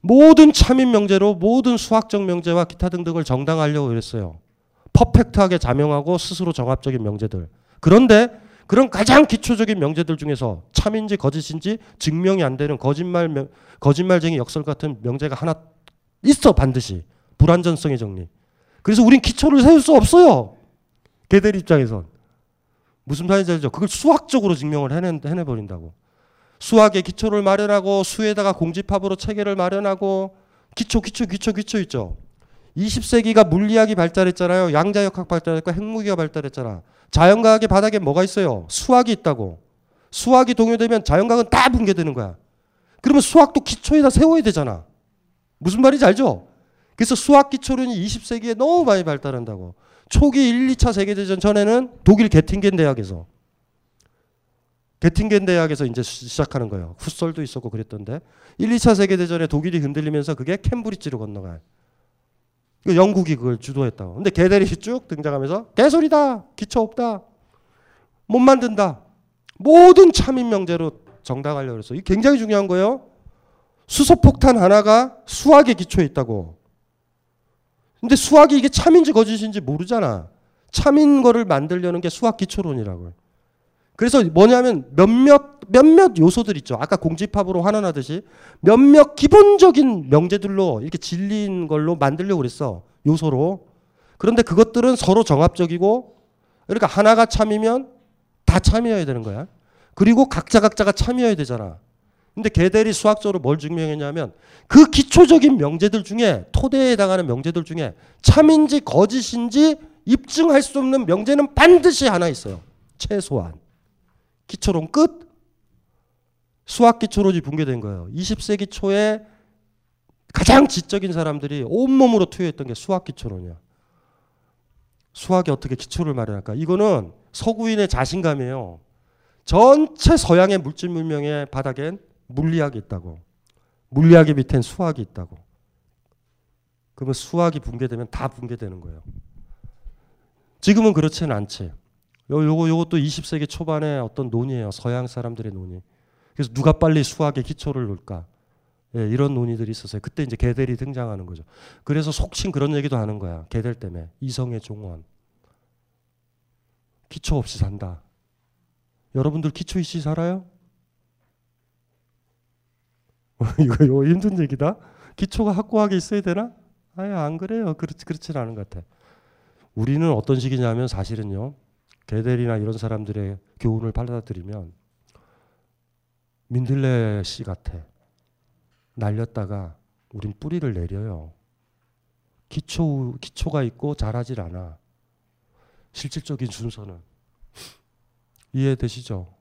모든 참인 명제로 모든 수학적 명제와 기타 등등을 정당화하려고 그랬어요. 퍼펙트하게 자명하고 스스로 정합적인 명제들. 그런데 그런 가장 기초적인 명제들 중에서 참인지 거짓인지 증명이 안 되는 거짓말 거짓말쟁이 역설 같은 명제가 하나 있어 반드시 불완전성의 정리. 그래서 우린 기초를 세울 수 없어요. 개들 입장에선 무슨 알죠? 그걸 수학적으로 증명을 해내, 해내버린다고. 수학의 기초를 마련하고 수에다가 공집합으로 체계를 마련하고 기초 기초 기초 기초 있죠. 20세기가 물리학이 발달했잖아요. 양자역학 발달했고 핵무기가 발달했잖아. 자연과학의 바닥에 뭐가 있어요? 수학이 있다고. 수학이 동요되면 자연과학은 다 붕괴되는 거야. 그러면 수학도 기초에다 세워야 되잖아. 무슨 말인지 알죠? 그래서 수학 기초론이 20세기에 너무 많이 발달한다고. 초기 1, 2차 세계대전 전에는 독일 게팅겐 대학에서 게팅겐 대학에서 이제 시작하는 거예요. 훗설도 있었고 그랬던데 1, 2차 세계대전에 독일이 흔들리면서 그게 캠브리지로 건너가요. 그 영국이 그걸 주도했다고. 근데 개대리 쭉 등장하면서 개소리다. 기초 없다. 못 만든다. 모든 참인 명제로 정당하려고 그랬어. 이게 굉장히 중요한 거예요. 수소폭탄 하나가 수학의 기초에 있다고. 근데 수학이 이게 참인지 거짓인지 모르잖아. 참인 거를 만들려는 게 수학 기초론이라고요. 그래서 뭐냐면 몇몇 몇몇 요소들 있죠. 아까 공집합으로 환원하듯이 몇몇 기본적인 명제들로 이렇게 질린 걸로 만들려고 그랬어. 요소로. 그런데 그것들은 서로 정합적이고 그러니까 하나가 참이면 다 참여해야 되는 거야. 그리고 각자 각자가 참여해야 되잖아. 근데 게델이 수학적으로 뭘 증명했냐면 그 기초적인 명제들 중에 토대에 해당하는 명제들 중에 참인지 거짓인지 입증할 수 없는 명제는 반드시 하나 있어요. 최소한. 기초론 끝. 수학 기초론이 붕괴된 거예요. 20세기 초에 가장 지적인 사람들이 온몸으로 투여했던 게 수학 기초론이야. 수학이 어떻게 기초를 마련할까? 이거는 서구인의 자신감이에요. 전체 서양의 물질 문명의 바닥엔 물리학이 있다고. 물리학의 밑엔 수학이 있다고. 그러면 수학이 붕괴되면 다 붕괴되는 거예요. 지금은 그렇지는 않지. 요, 요거, 요것도 20세기 초반에 어떤 논의예요. 서양 사람들의 논의. 그래서 누가 빨리 수학의 기초를 놓을까. 예, 이런 논의들이 있었어요. 그때 이제 게델이 등장하는 거죠. 그래서 속칭 그런 얘기도 하는 거야. 게델 때문에. 이성의 종원. 기초 없이 산다. 여러분들 기초 있이 살아요? 이거, 이거 힘든 얘기다. 기초가 확고하게 있어야 되나? 아예 안 그래요. 그렇지 그렇진 않은 것 같아. 우리는 어떤 식이냐면 사실은요. 게델이나 이런 사람들의 교훈을 받아들이면 민들레 씨 같아. 날렸다가 우린 뿌리를 내려요. 기초 기초가 있고 자라질 않아. 실질적인 순서는 이해되시죠?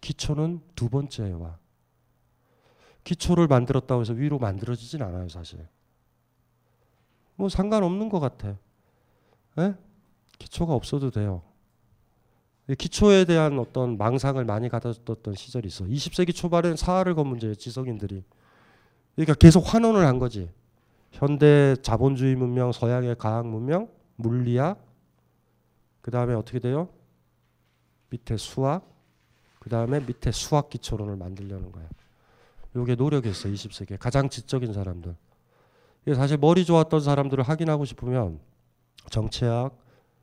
기초는 두 번째에 와. 기초를 만들었다고 해서 위로 만들어지진 않아요, 사실. 뭐 상관없는 것 같아. 에? 기초가 없어도 돼요. 기초에 대한 어떤 망상을 많이 가졌던 시절이 있어. 20세기 초반엔 사활을 건 문제예요, 지성인들이. 그러니까 계속 환원을 한 거지. 현대 자본주의 문명, 서양의 과학 문명, 물리학, 그 다음에 어떻게 돼요? 밑에 수학, 그 다음에 밑에 수학 기초론을 만들려는 거예 요. 이게 노력이었어요. 20세기에 가장 지적인 사람들. 사실 머리 좋았던 사람들을 확인하고 싶으면 정치학,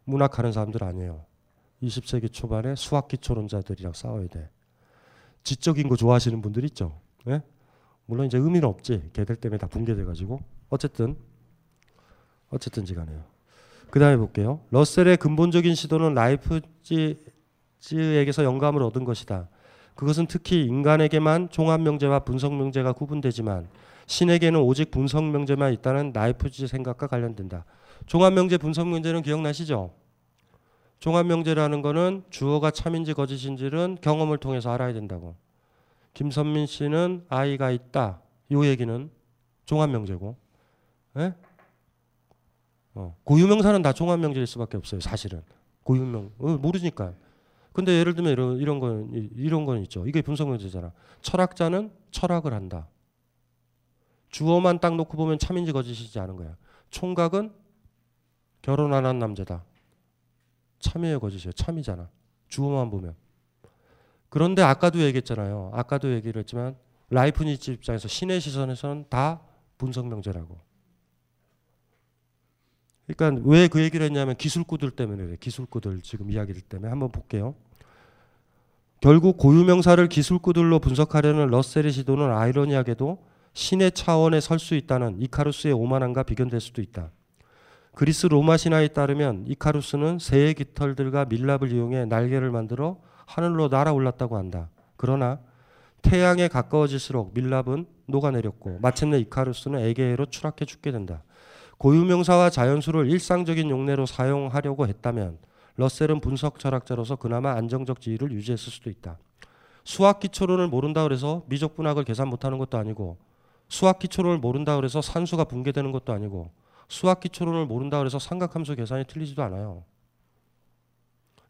문학 하는 사람들 아니에요. 20세기 초반에 수학 기초론자들이랑 싸워야 돼. 지적인 거 좋아하시는 분들 있죠. 네? 물론 이제 의미는 없지. 걔들 때문에 다 붕괴돼 가지고. 어쨌든 어쨌든지 간에요. 그다음에 볼게요. 러셀의 근본적인 시도는 라이프지에게서 영감을 얻은 것이다. 그것은 특히 인간에게만 종합 명제와 분석 명제가 구분되지만 신에게는 오직 분석 명제만 있다는 라이프지 생각과 관련된다. 종합 명제 분석 명제는 기억나시죠? 종합 명제라는 거는 주어가 참인지 거짓인지는 경험을 통해서 알아야 된다고. 김선민 씨는 아이가 있다. 요 얘기는 종합 명제고. 예? 어, 고유명사는 다 종합 명제일 수밖에 없어요. 사실은 고유명 어, 모르니까. 근데 예를 들면 이런 이런 건 이런 건 있죠. 이게 분석 명제잖아. 철학자는 철학을 한다. 주어만 딱 놓고 보면 참인지 거짓이지 않은 거야. 총각은 결혼 안 한 남자다. 참이에요, 거짓이에요. 참이잖아. 주어만 보면. 그런데 아까도 얘기했잖아요. 아까도 얘기를 했지만 라이프니츠 입장에서 신의 시선에서는 다 분석 명제라고. 그러니까 왜 그 얘기를 했냐면 기술구들 때문에 그래. 기술구들 지금 이야기들 때문에 한번 볼게요. 결국 고유명사를 기술구들로 분석하려는 러셀의 시도는 아이러니하게도 신의 차원에 설 수 있다는 이카루스의 오만함과 비견될 수도 있다. 그리스 로마 신화에 따르면 이카루스는 새의 깃털들과 밀랍을 이용해 날개를 만들어 하늘로 날아올랐다고 한다. 그러나 태양에 가까워질수록 밀랍은 녹아내렸고 마침내 이카루스는 에게해로 추락해 죽게 된다. 고유명사와 자연수를 일상적인 용례로 사용하려고 했다면 러셀은 분석 철학자로서 그나마 안정적 지위를 유지했을 수도 있다. 수학 기초론을 모른다 그래서 미적 분학을 계산 못하는 것도 아니고 수학 기초론을 모른다 그래서 산수가 붕괴되는 것도 아니고 수학 기초론을 모른다 그래서 삼각함수 계산이 틀리지도 않아요.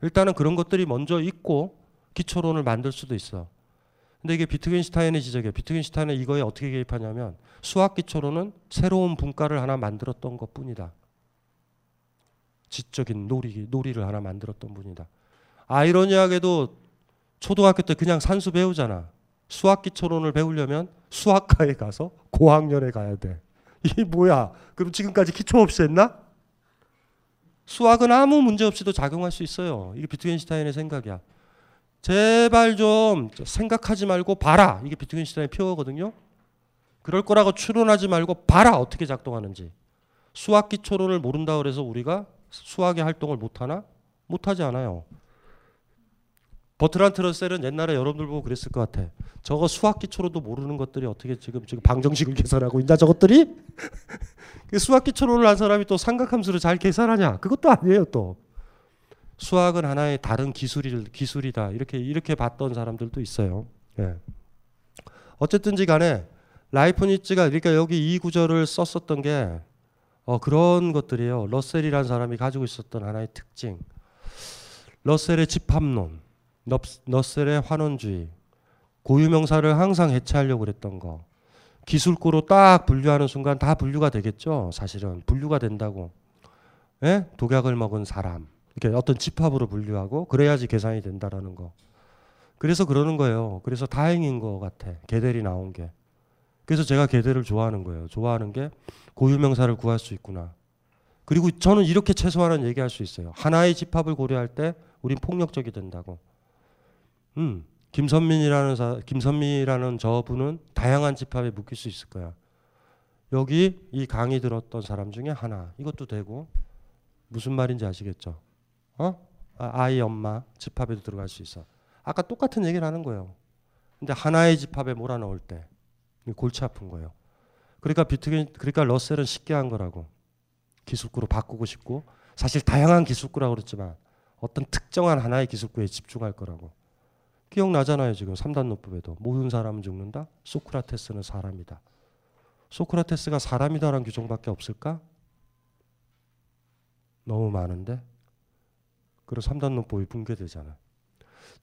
일단은 그런 것들이 먼저 있고 기초론을 만들 수도 있어. 근데 이게 비트겐슈타인의 지적이에요. 비트겐슈타인은 이거에 어떻게 개입하냐면 수학 기초론은 새로운 분과를 하나 만들었던 것 뿐이다. 지적인 놀이 놀이를 하나 만들었던 분이다. 아이러니하게도 초등학교 때 그냥 산수 배우잖아. 수학 기초론을 배우려면 수학과에 가서 고학년에 가야 돼. 이게 뭐야? 그럼 지금까지 기초 없이 했나? 수학은 아무 문제 없이도 작용할 수 있어요. 이게 비트겐슈타인의 생각이야. 제발 좀 생각하지 말고 봐라. 이게 비트겐슈타인의 표어거든요. 그럴 거라고 추론하지 말고 봐라 어떻게 작동하는지. 수학 기초론을 모른다 그래서 우리가 수학의 활동을 못 하나? 못 하지 않아요. 버트란트 러셀은 옛날에 여러분들 보고 그랬을 것 같아. 저거 수학 기초로도 모르는 것들이 어떻게 지금 지금 방정식을 계산하고 있나 저것들이? 그 수학 기초론을 한 사람이 또 삼각함수를 잘 계산하냐? 그것도 아니에요 또. 수학은 하나의 다른 기술이 기술이다 이렇게 이렇게 봤던 사람들도 있어요. 예. 어쨌든지 간에 라이프니츠가 그러니까 여기 이 구절을 썼었던 게 어, 그런 것들이에요. 러셀이라는 사람이 가지고 있었던 하나의 특징. 러셀의 집합론, 러셀의 환원주의, 고유명사를 항상 해체하려고 그랬던 거. 기술구로 딱 분류하는 순간 다 분류가 되겠죠. 사실은 분류가 된다고. 예? 독약을 먹은 사람. 이렇게 어떤 집합으로 분류하고 그래야지 계산이 된다라는 거. 그래서 그러는 거예요. 그래서 다행인 것 같아. 개델이 나온 게. 그래서 제가 개델을 좋아하는 거예요. 좋아하는 게 고유명사를 구할 수 있구나. 그리고 저는 이렇게 최소한은 얘기할 수 있어요. 하나의 집합을 고려할 때 우린 폭력적이 된다고. 음, 김선민이라는 사, 김선미라는 저분은 다양한 집합에 묶일 수 있을 거야. 여기 이 강의 들었던 사람 중에 하나. 이것도 되고 무슨 말인지 아시겠죠? 어? 아, 아이 엄마 집합에도 들어갈 수 있어. 아까 똑같은 얘기를 하는 거예요. 근데 하나의 집합에 몰아넣을 때 골치 아픈 거예요. 그러니까 비트겐 그러니까 러셀은 쉽게 한 거라고. 기술구로 바꾸고 싶고 사실 다양한 기술구라고 그랬지만 어떤 특정한 하나의 기술구에 집중할 거라고. 기억나잖아요, 지금 3단 노법에도 모든 사람은 죽는다. 소크라테스는 사람이다. 소크라테스가 사람이다라는 규정밖에 없을까? 너무 많은데. 그래서 3단 노법이 붕괴되잖아.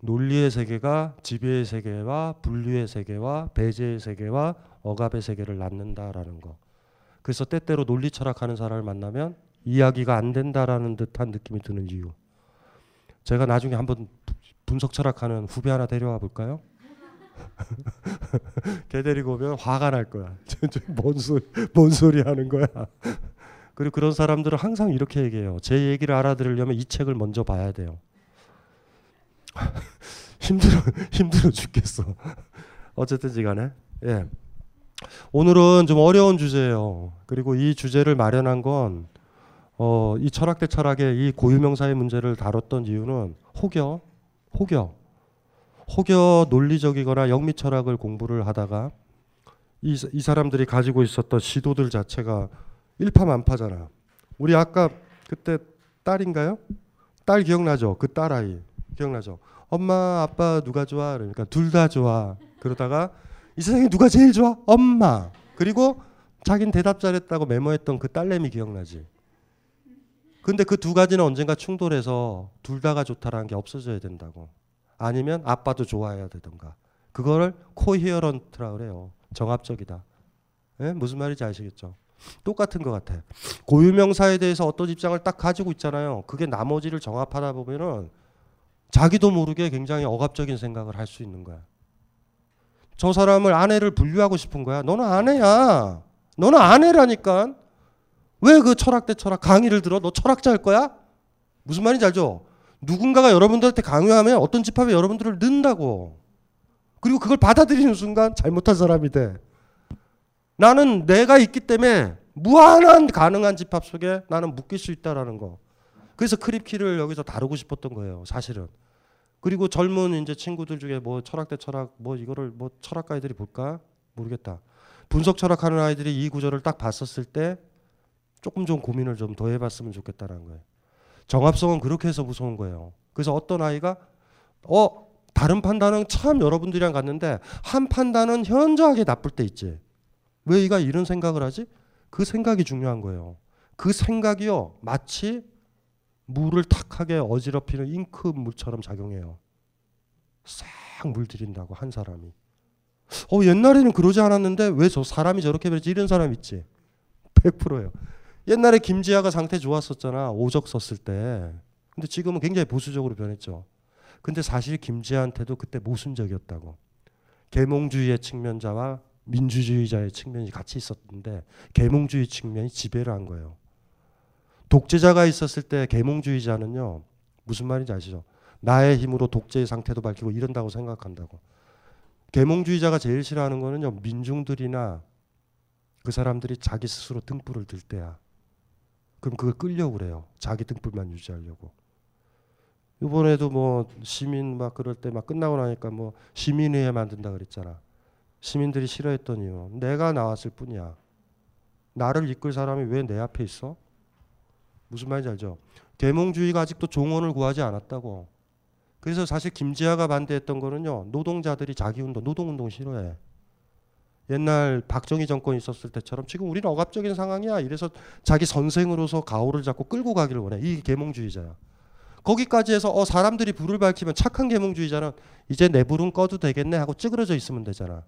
논리의 세계가 지배의 세계와 분류의 세계와 배제의 세계와 억압의 세계를 낳는다라는 거. 그래서 때때로 논리 철학하는 사람을 만나면 이야기가 안 된다라는 듯한 느낌이 드는 이유. 제가 나중에 한번 분석 철학하는 후배 하나 데려와 볼까요? 걔 데리고 오면 화가 날 거야. 뭔 소리, 뭔 소리 하는 거야. 그리고 그런 사람들은 항상 이렇게 얘기해요. 제 얘기를 알아들으려면 이 책을 먼저 봐야 돼요. 힘들어 힘들어 죽겠어. 어쨌든지 간에 예. 오늘은 좀 어려운 주제예요. 그리고 이 주제를 마련한 건 어, 이 철학 대 철학의 이 고유명사의 문제를 다뤘던 이유는 혹여 혹여 혹여 논리적이거나 영미 철학을 공부를 하다가 이, 이 사람들이 가지고 있었던 시도들 자체가 일파만파잖아. 우리 아까 그때 딸인가요? 딸 기억나죠? 그 딸 아이 기억나죠? 엄마 아빠 누가 좋아? 그러니까 둘 다 좋아. 그러다가 이 세상에 누가 제일 좋아? 엄마. 그리고 자긴 대답 잘했다고 메모했던 그 딸내미 기억나지? 근데 그 두 가지는 언젠가 충돌해서 둘 다가 좋다라는 게 없어져야 된다고. 아니면 아빠도 좋아해야 되던가. 그거를 코히어런트라 그래요. 정합적이다. 예? 무슨 말인지 아시겠죠? 똑같은 것 같아. 고유명사에 대해서 어떤 입장을 딱 가지고 있잖아요. 그게 나머지를 정합하다 보면은 자기도 모르게 굉장히 억압적인 생각을 할 수 있는 거야. 저 사람을 아내를 분류하고 싶은 거야. 너는 아내야. 너는 아내라니까. 왜 그 철학 대 철학 강의를 들어? 너 철학자일 거야? 무슨 말인지 알죠? 누군가가 여러분들한테 강요하면 어떤 집합에 여러분들을 넣는다고. 그리고 그걸 받아들이는 순간 잘못한 사람이 돼. 나는 내가 있기 때문에 무한한 가능한 집합 속에 나는 묶일 수 있다라는 거. 그래서 크립키를 여기서 다루고 싶었던 거예요. 사실은. 그리고 젊은 이제 친구들 중에 뭐 철학 대 철학 뭐 이거를 뭐 철학가 애들이 볼까 모르겠다. 분석 철학하는 아이들이 이 구조를 딱 봤었을 때 조금 좀 고민을 좀 더 해봤으면 좋겠다는 거예요. 정합성은 그렇게 해서 무서운 거예요. 그래서 어떤 아이가 어 다른 판단은 참 여러분들이랑 같는데 한 판단은 현저하게 나쁠 때 있지. 왜 이가 이런 생각을 하지? 그 생각이 중요한 거예요. 그 생각이요 마치 물을 탁하게 어지럽히는 잉크 물처럼 작용해요. 싹 물들인다고 한 사람이. 어 옛날에는 그러지 않았는데 왜 저 사람이 저렇게 변했지 이런 사람 있지. 100%예요. 옛날에 김지아가 상태 좋았었잖아. 오적 썼을 때. 근데 지금은 굉장히 보수적으로 변했죠. 근데 사실 김지아한테도 그때 모순적이었다고. 계몽주의의 측면자와 민주주의자의 측면이 같이 있었는데 계몽주의 측면이 지배를 한 거예요. 독재자가 있었을 때 계몽주의자는요. 무슨 말인지 아시죠? 나의 힘으로 독재의 상태도 밝히고 이런다고 생각한다고. 계몽주의자가 제일 싫어하는 거는요. 민중들이나 그 사람들이 자기 스스로 등불을 들 때야. 그럼 그걸 끌려고 그래요. 자기 등불만 유지하려고. 이번에도 뭐 시민 막 그럴 때 막 끝나고 나니까 뭐 시민회에 만든다 그랬잖아. 시민들이 싫어했던 이유. 내가 나왔을 뿐이야. 나를 이끌 사람이 왜 내 앞에 있어? 무슨 말인지 알죠? 계몽주의가 아직도 종언을 구하지 않았다고. 그래서 사실 김지아가 반대했던 거는요. 노동자들이 자기 운동, 노동 운동 싫어해. 옛날 박정희 정권 있었을 때처럼 지금 우리는 억압적인 상황이야. 이래서 자기 선생으로서 가오를 잡고 끌고 가기를 원해. 이 계몽주의자야. 거기까지 해서 어 사람들이 불을 밝히면 착한 계몽주의자는 이제 내 불은 꺼도 되겠네 하고 찌그러져 있으면 되잖아.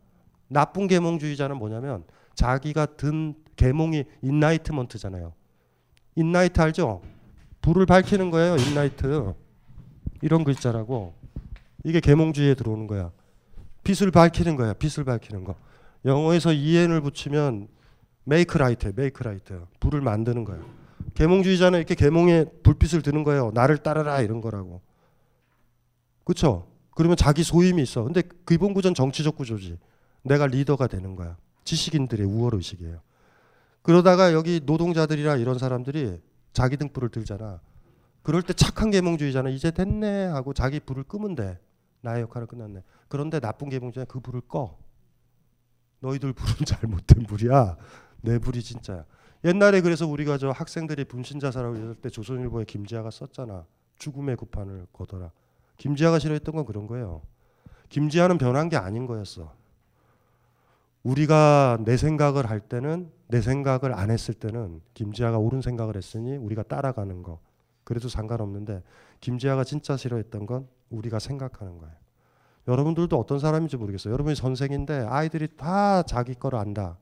나쁜 계몽주의자는 뭐냐면 자기가 든 계몽이 enlightenment잖아요. enlight 알죠? 불을 밝히는 거예요. enlight. 이런 글자라고. 이게 계몽주의에 들어오는 거야. 빛을 밝히는 거야. 빛을 밝히는 거. 영어에서 en을 붙이면 make light, make light. 불을 만드는 거야. 계몽주의자는 이렇게 계몽에 불빛을 드는 거예요. 나를 따르라 이런 거라고. 그렇죠? 그러면 자기 소임이 있어. 근데 기본 구조는 정치적 구조지. 내가 리더가 되는 거야. 지식인들의 우월 의식이에요. 그러다가 여기 노동자들이나 이런 사람들이 자기 등불을 들잖아. 그럴 때 착한 계몽주의자는 이제 됐네 하고 자기 불을 끄면 돼. 나의 역할은 끝났네. 그런데 나쁜 계몽주의자는 그 불을 꺼. 너희들 불은 잘못된 불이야. 내 불이 진짜야. 옛날에 그래서 우리가 저 학생들이 분신자사라고 이럴 때 조선일보에 김지아가 썼잖아. 죽음의 구판을 거더라. 김지아가 싫어했던 건 그런 거예요. 김지아는 변한 게 아닌 거였어. 우리가 내 생각을 할 때는 내 생각을 안 했을 때는 김지아가 옳은 생각을 했으니 우리가 따라가는 거. 그래도 상관없는데 김지아가 진짜 싫어했던 건 우리가 생각하는 거예요. 여러분들도 어떤 사람인지 모르겠어요. 여러분이 선생인데 아이들이 다 자기 거를 안다.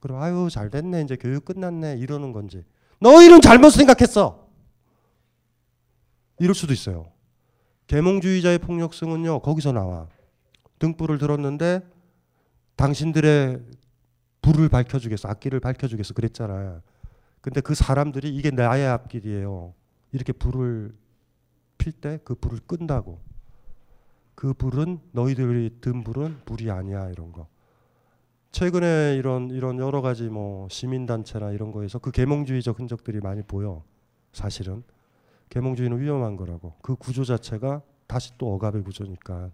그럼 아유 잘 됐네 이제 교육 끝났네 이러는 건지 너희는 잘못 생각했어. 이럴 수도 있어요. 계몽주의자의 폭력성은요 거기서 나와. 등불을 들었는데 당신들의 불을 밝혀주겠어, 앞길을 밝혀주겠어 그랬잖아. 근데 그 사람들이 이게 나의 앞길이에요. 이렇게 불을 필 때 그 불을 끈다고. 그 불은 너희들이 든 불은 불이 아니야 이런 거. 최근에 이런 이런 여러 가지 뭐 시민 단체나 이런 거에서 그 계몽주의적 흔적들이 많이 보여. 사실은 계몽주의는 위험한 거라고. 그 구조 자체가 다시 또 억압의 구조니까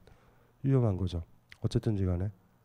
위험한 거죠. 어쨌든지 간에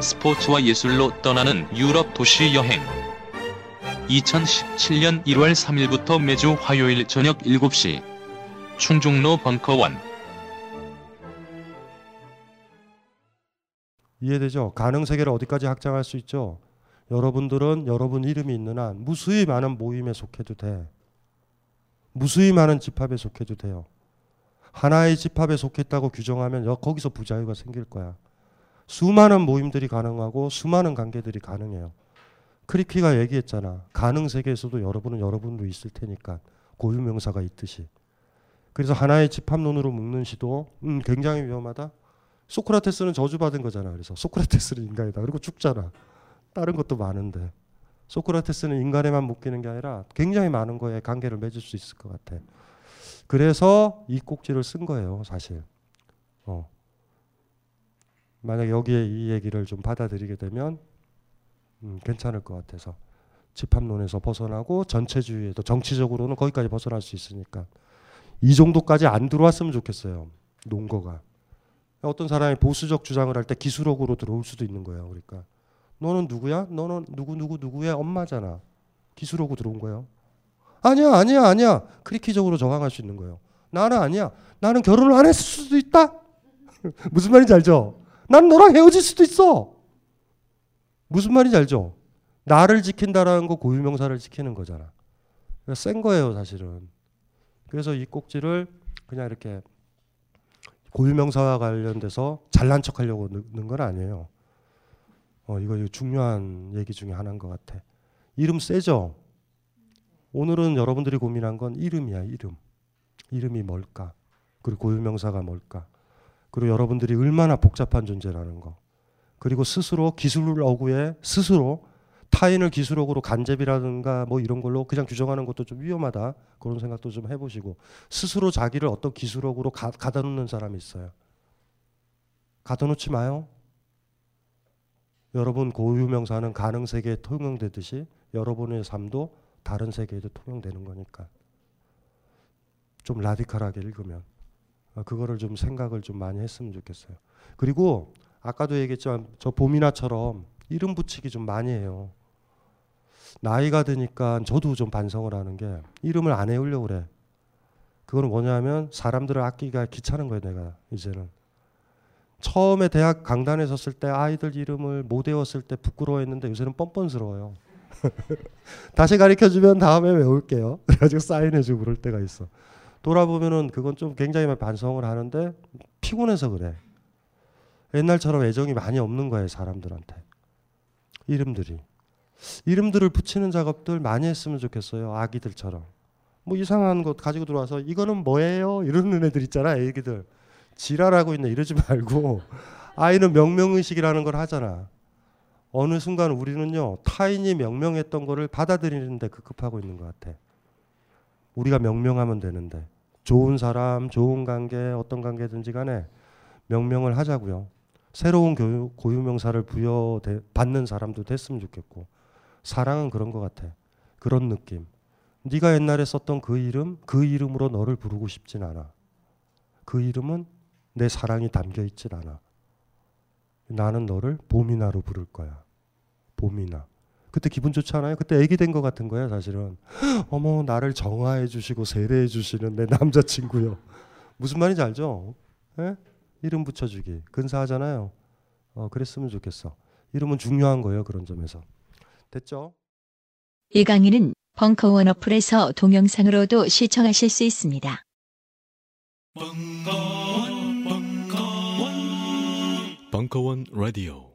스포츠와 예술로 떠나는 유럽 도시 여행 2017년 1월 3일부터 매주 화요일 저녁 7시 충중로 벙커원 이해되죠? 가능 세계를 어디까지 확장할 수 있죠? 여러분들은 여러분 이름이 있는 한 무수히 많은 모임에 속해도 돼. 무수히 많은 집합에 속해도 돼요. 하나의 집합에 속했다고 규정하면 거기서 부자유가 생길 거야. 수많은 모임들이 가능하고 수많은 관계들이 가능해요. 크리키가 얘기했잖아. 가능 세계에서도 여러분은 여러분으로 있을 테니까 고유 명사가 있듯이. 그래서 하나의 집합론으로 묶는 시도 음, 굉장히 위험하다. 소크라테스는 저주받은 거잖아. 그래서 소크라테스는 인간이다. 그리고 죽잖아. 다른 것도 많은데 소크라테스는 인간에만 묶이는 게 아니라 굉장히 많은 거에 관계를 맺을 수 있을 것 같아. 그래서 이 꼭지를 쓴 거예요, 사실. 어. 만약 여기에 이 얘기를 좀 받아들이게 되면 음, 괜찮을 것 같아서 집합론에서 벗어나고 전체주의에도 정치적으로는 거기까지 벗어날 수 있으니까 이 정도까지 안 들어왔으면 좋겠어요. 논거가. 어떤 사람이 보수적 주장을 할 때 기술력으로 들어올 수도 있는 거예요. 그러니까 너는 누구야? 너는 누구 누구 누구의 엄마잖아. 기술력으로 들어온 거예요. 아니야, 아니야, 아니야. 크리키적으로 저항할 수 있는 거예요. 나는 아니야. 나는 결혼을 안 했을 수도 있다. 무슨 말인지 알죠? 난 너랑 헤어질 수도 있어. 무슨 말인지 알죠? 나를 지킨다라는 거 고유명사를 지키는 거잖아. 센 거예요, 사실은. 그래서 이 꼭지를 그냥 이렇게 고유명사와 관련돼서 잘난 척 하려고 넣는 건 아니에요. 어, 이거 중요한 얘기 중에 하나인 것 같아. 이름 세죠? 오늘은 여러분들이 고민한 건 이름이야, 이름. 이름이 뭘까? 그리고 고유명사가 뭘까? 그리고 여러분들이 얼마나 복잡한 존재라는 거. 그리고 스스로 기술을 어구해 스스로 타인을 기술력으로 간접이라든가 뭐 이런 걸로 그냥 규정하는 것도 좀 위험하다. 그런 생각도 좀 해보시고 스스로 자기를 어떤 기술력으로 가, 가다 놓는 사람이 있어요. 가다 놓지 마요. 여러분 고유명사는 가능 세계에 통용되듯이 여러분의 삶도 다른 세계에도 통용되는 거니까 좀 라디칼하게 읽으면 어, 그거를 좀 생각을 좀 많이 했으면 좋겠어요. 그리고 아까도 얘기했지만 저 봄이나처럼 이름 붙이기 좀 많이 해요. 나이가 드니까 저도 좀 반성을 하는 게 이름을 안 해오려고 그래. 그거는 뭐냐면 사람들을 아끼기가 귀찮은 거예요, 내가 이제는. 처음에 대학 강단에 섰을 때 아이들 이름을 못 외웠을 때 부끄러워했는데 요새는 뻔뻔스러워요. 다시 가르쳐 주면 다음에 외울게요. 그래가지고 사인해주고 그럴 때가 있어. 돌아보면은 그건 좀 굉장히 반성을 하는데 피곤해서 그래. 옛날처럼 애정이 많이 없는 거예요, 사람들한테. 이름들이. 이름들을 붙이는 작업들 많이 했으면 좋겠어요. 아기들처럼. 뭐 이상한 것 가지고 들어와서 이거는 뭐예요? 이러는 애들 있잖아, 애기들. 지랄하고 있네 이러지 말고 아이는 명명의식이라는 걸 하잖아. 어느 순간 우리는요 타인이 명명했던 거를 받아들이는데 급급하고 있는 것 같아. 우리가 명명하면 되는데 좋은 사람, 좋은 관계, 어떤 관계든지 간에 명명을 하자고요. 새로운 고유명사를 부여 받는 사람도 됐으면 좋겠고 사랑은 그런 것 같아. 그런 느낌. 네가 옛날에 썼던 그 이름, 그 이름으로 너를 부르고 싶진 않아. 그 이름은 내 사랑이 담겨 있질 않아. 나는 너를 봄이나로 부를 거야. 봄이나. 그때 기분 좋지 않아요? 그때 애기 된 것 같은 거야, 사실은. 어머, 나를 정화해 주시고 세례해 주시는 내 남자친구요. 무슨 말인지 알죠? 에? 이름 붙여주기. 근사하잖아요. 어, 그랬으면 좋겠어. 이름은 중요한 거예요, 그런 점에서. 됐죠? 이 강의는 벙커원 어플에서 동영상으로도 시청하실 수 있습니다. 벙커원, 벙커원, 벙커원 라디오.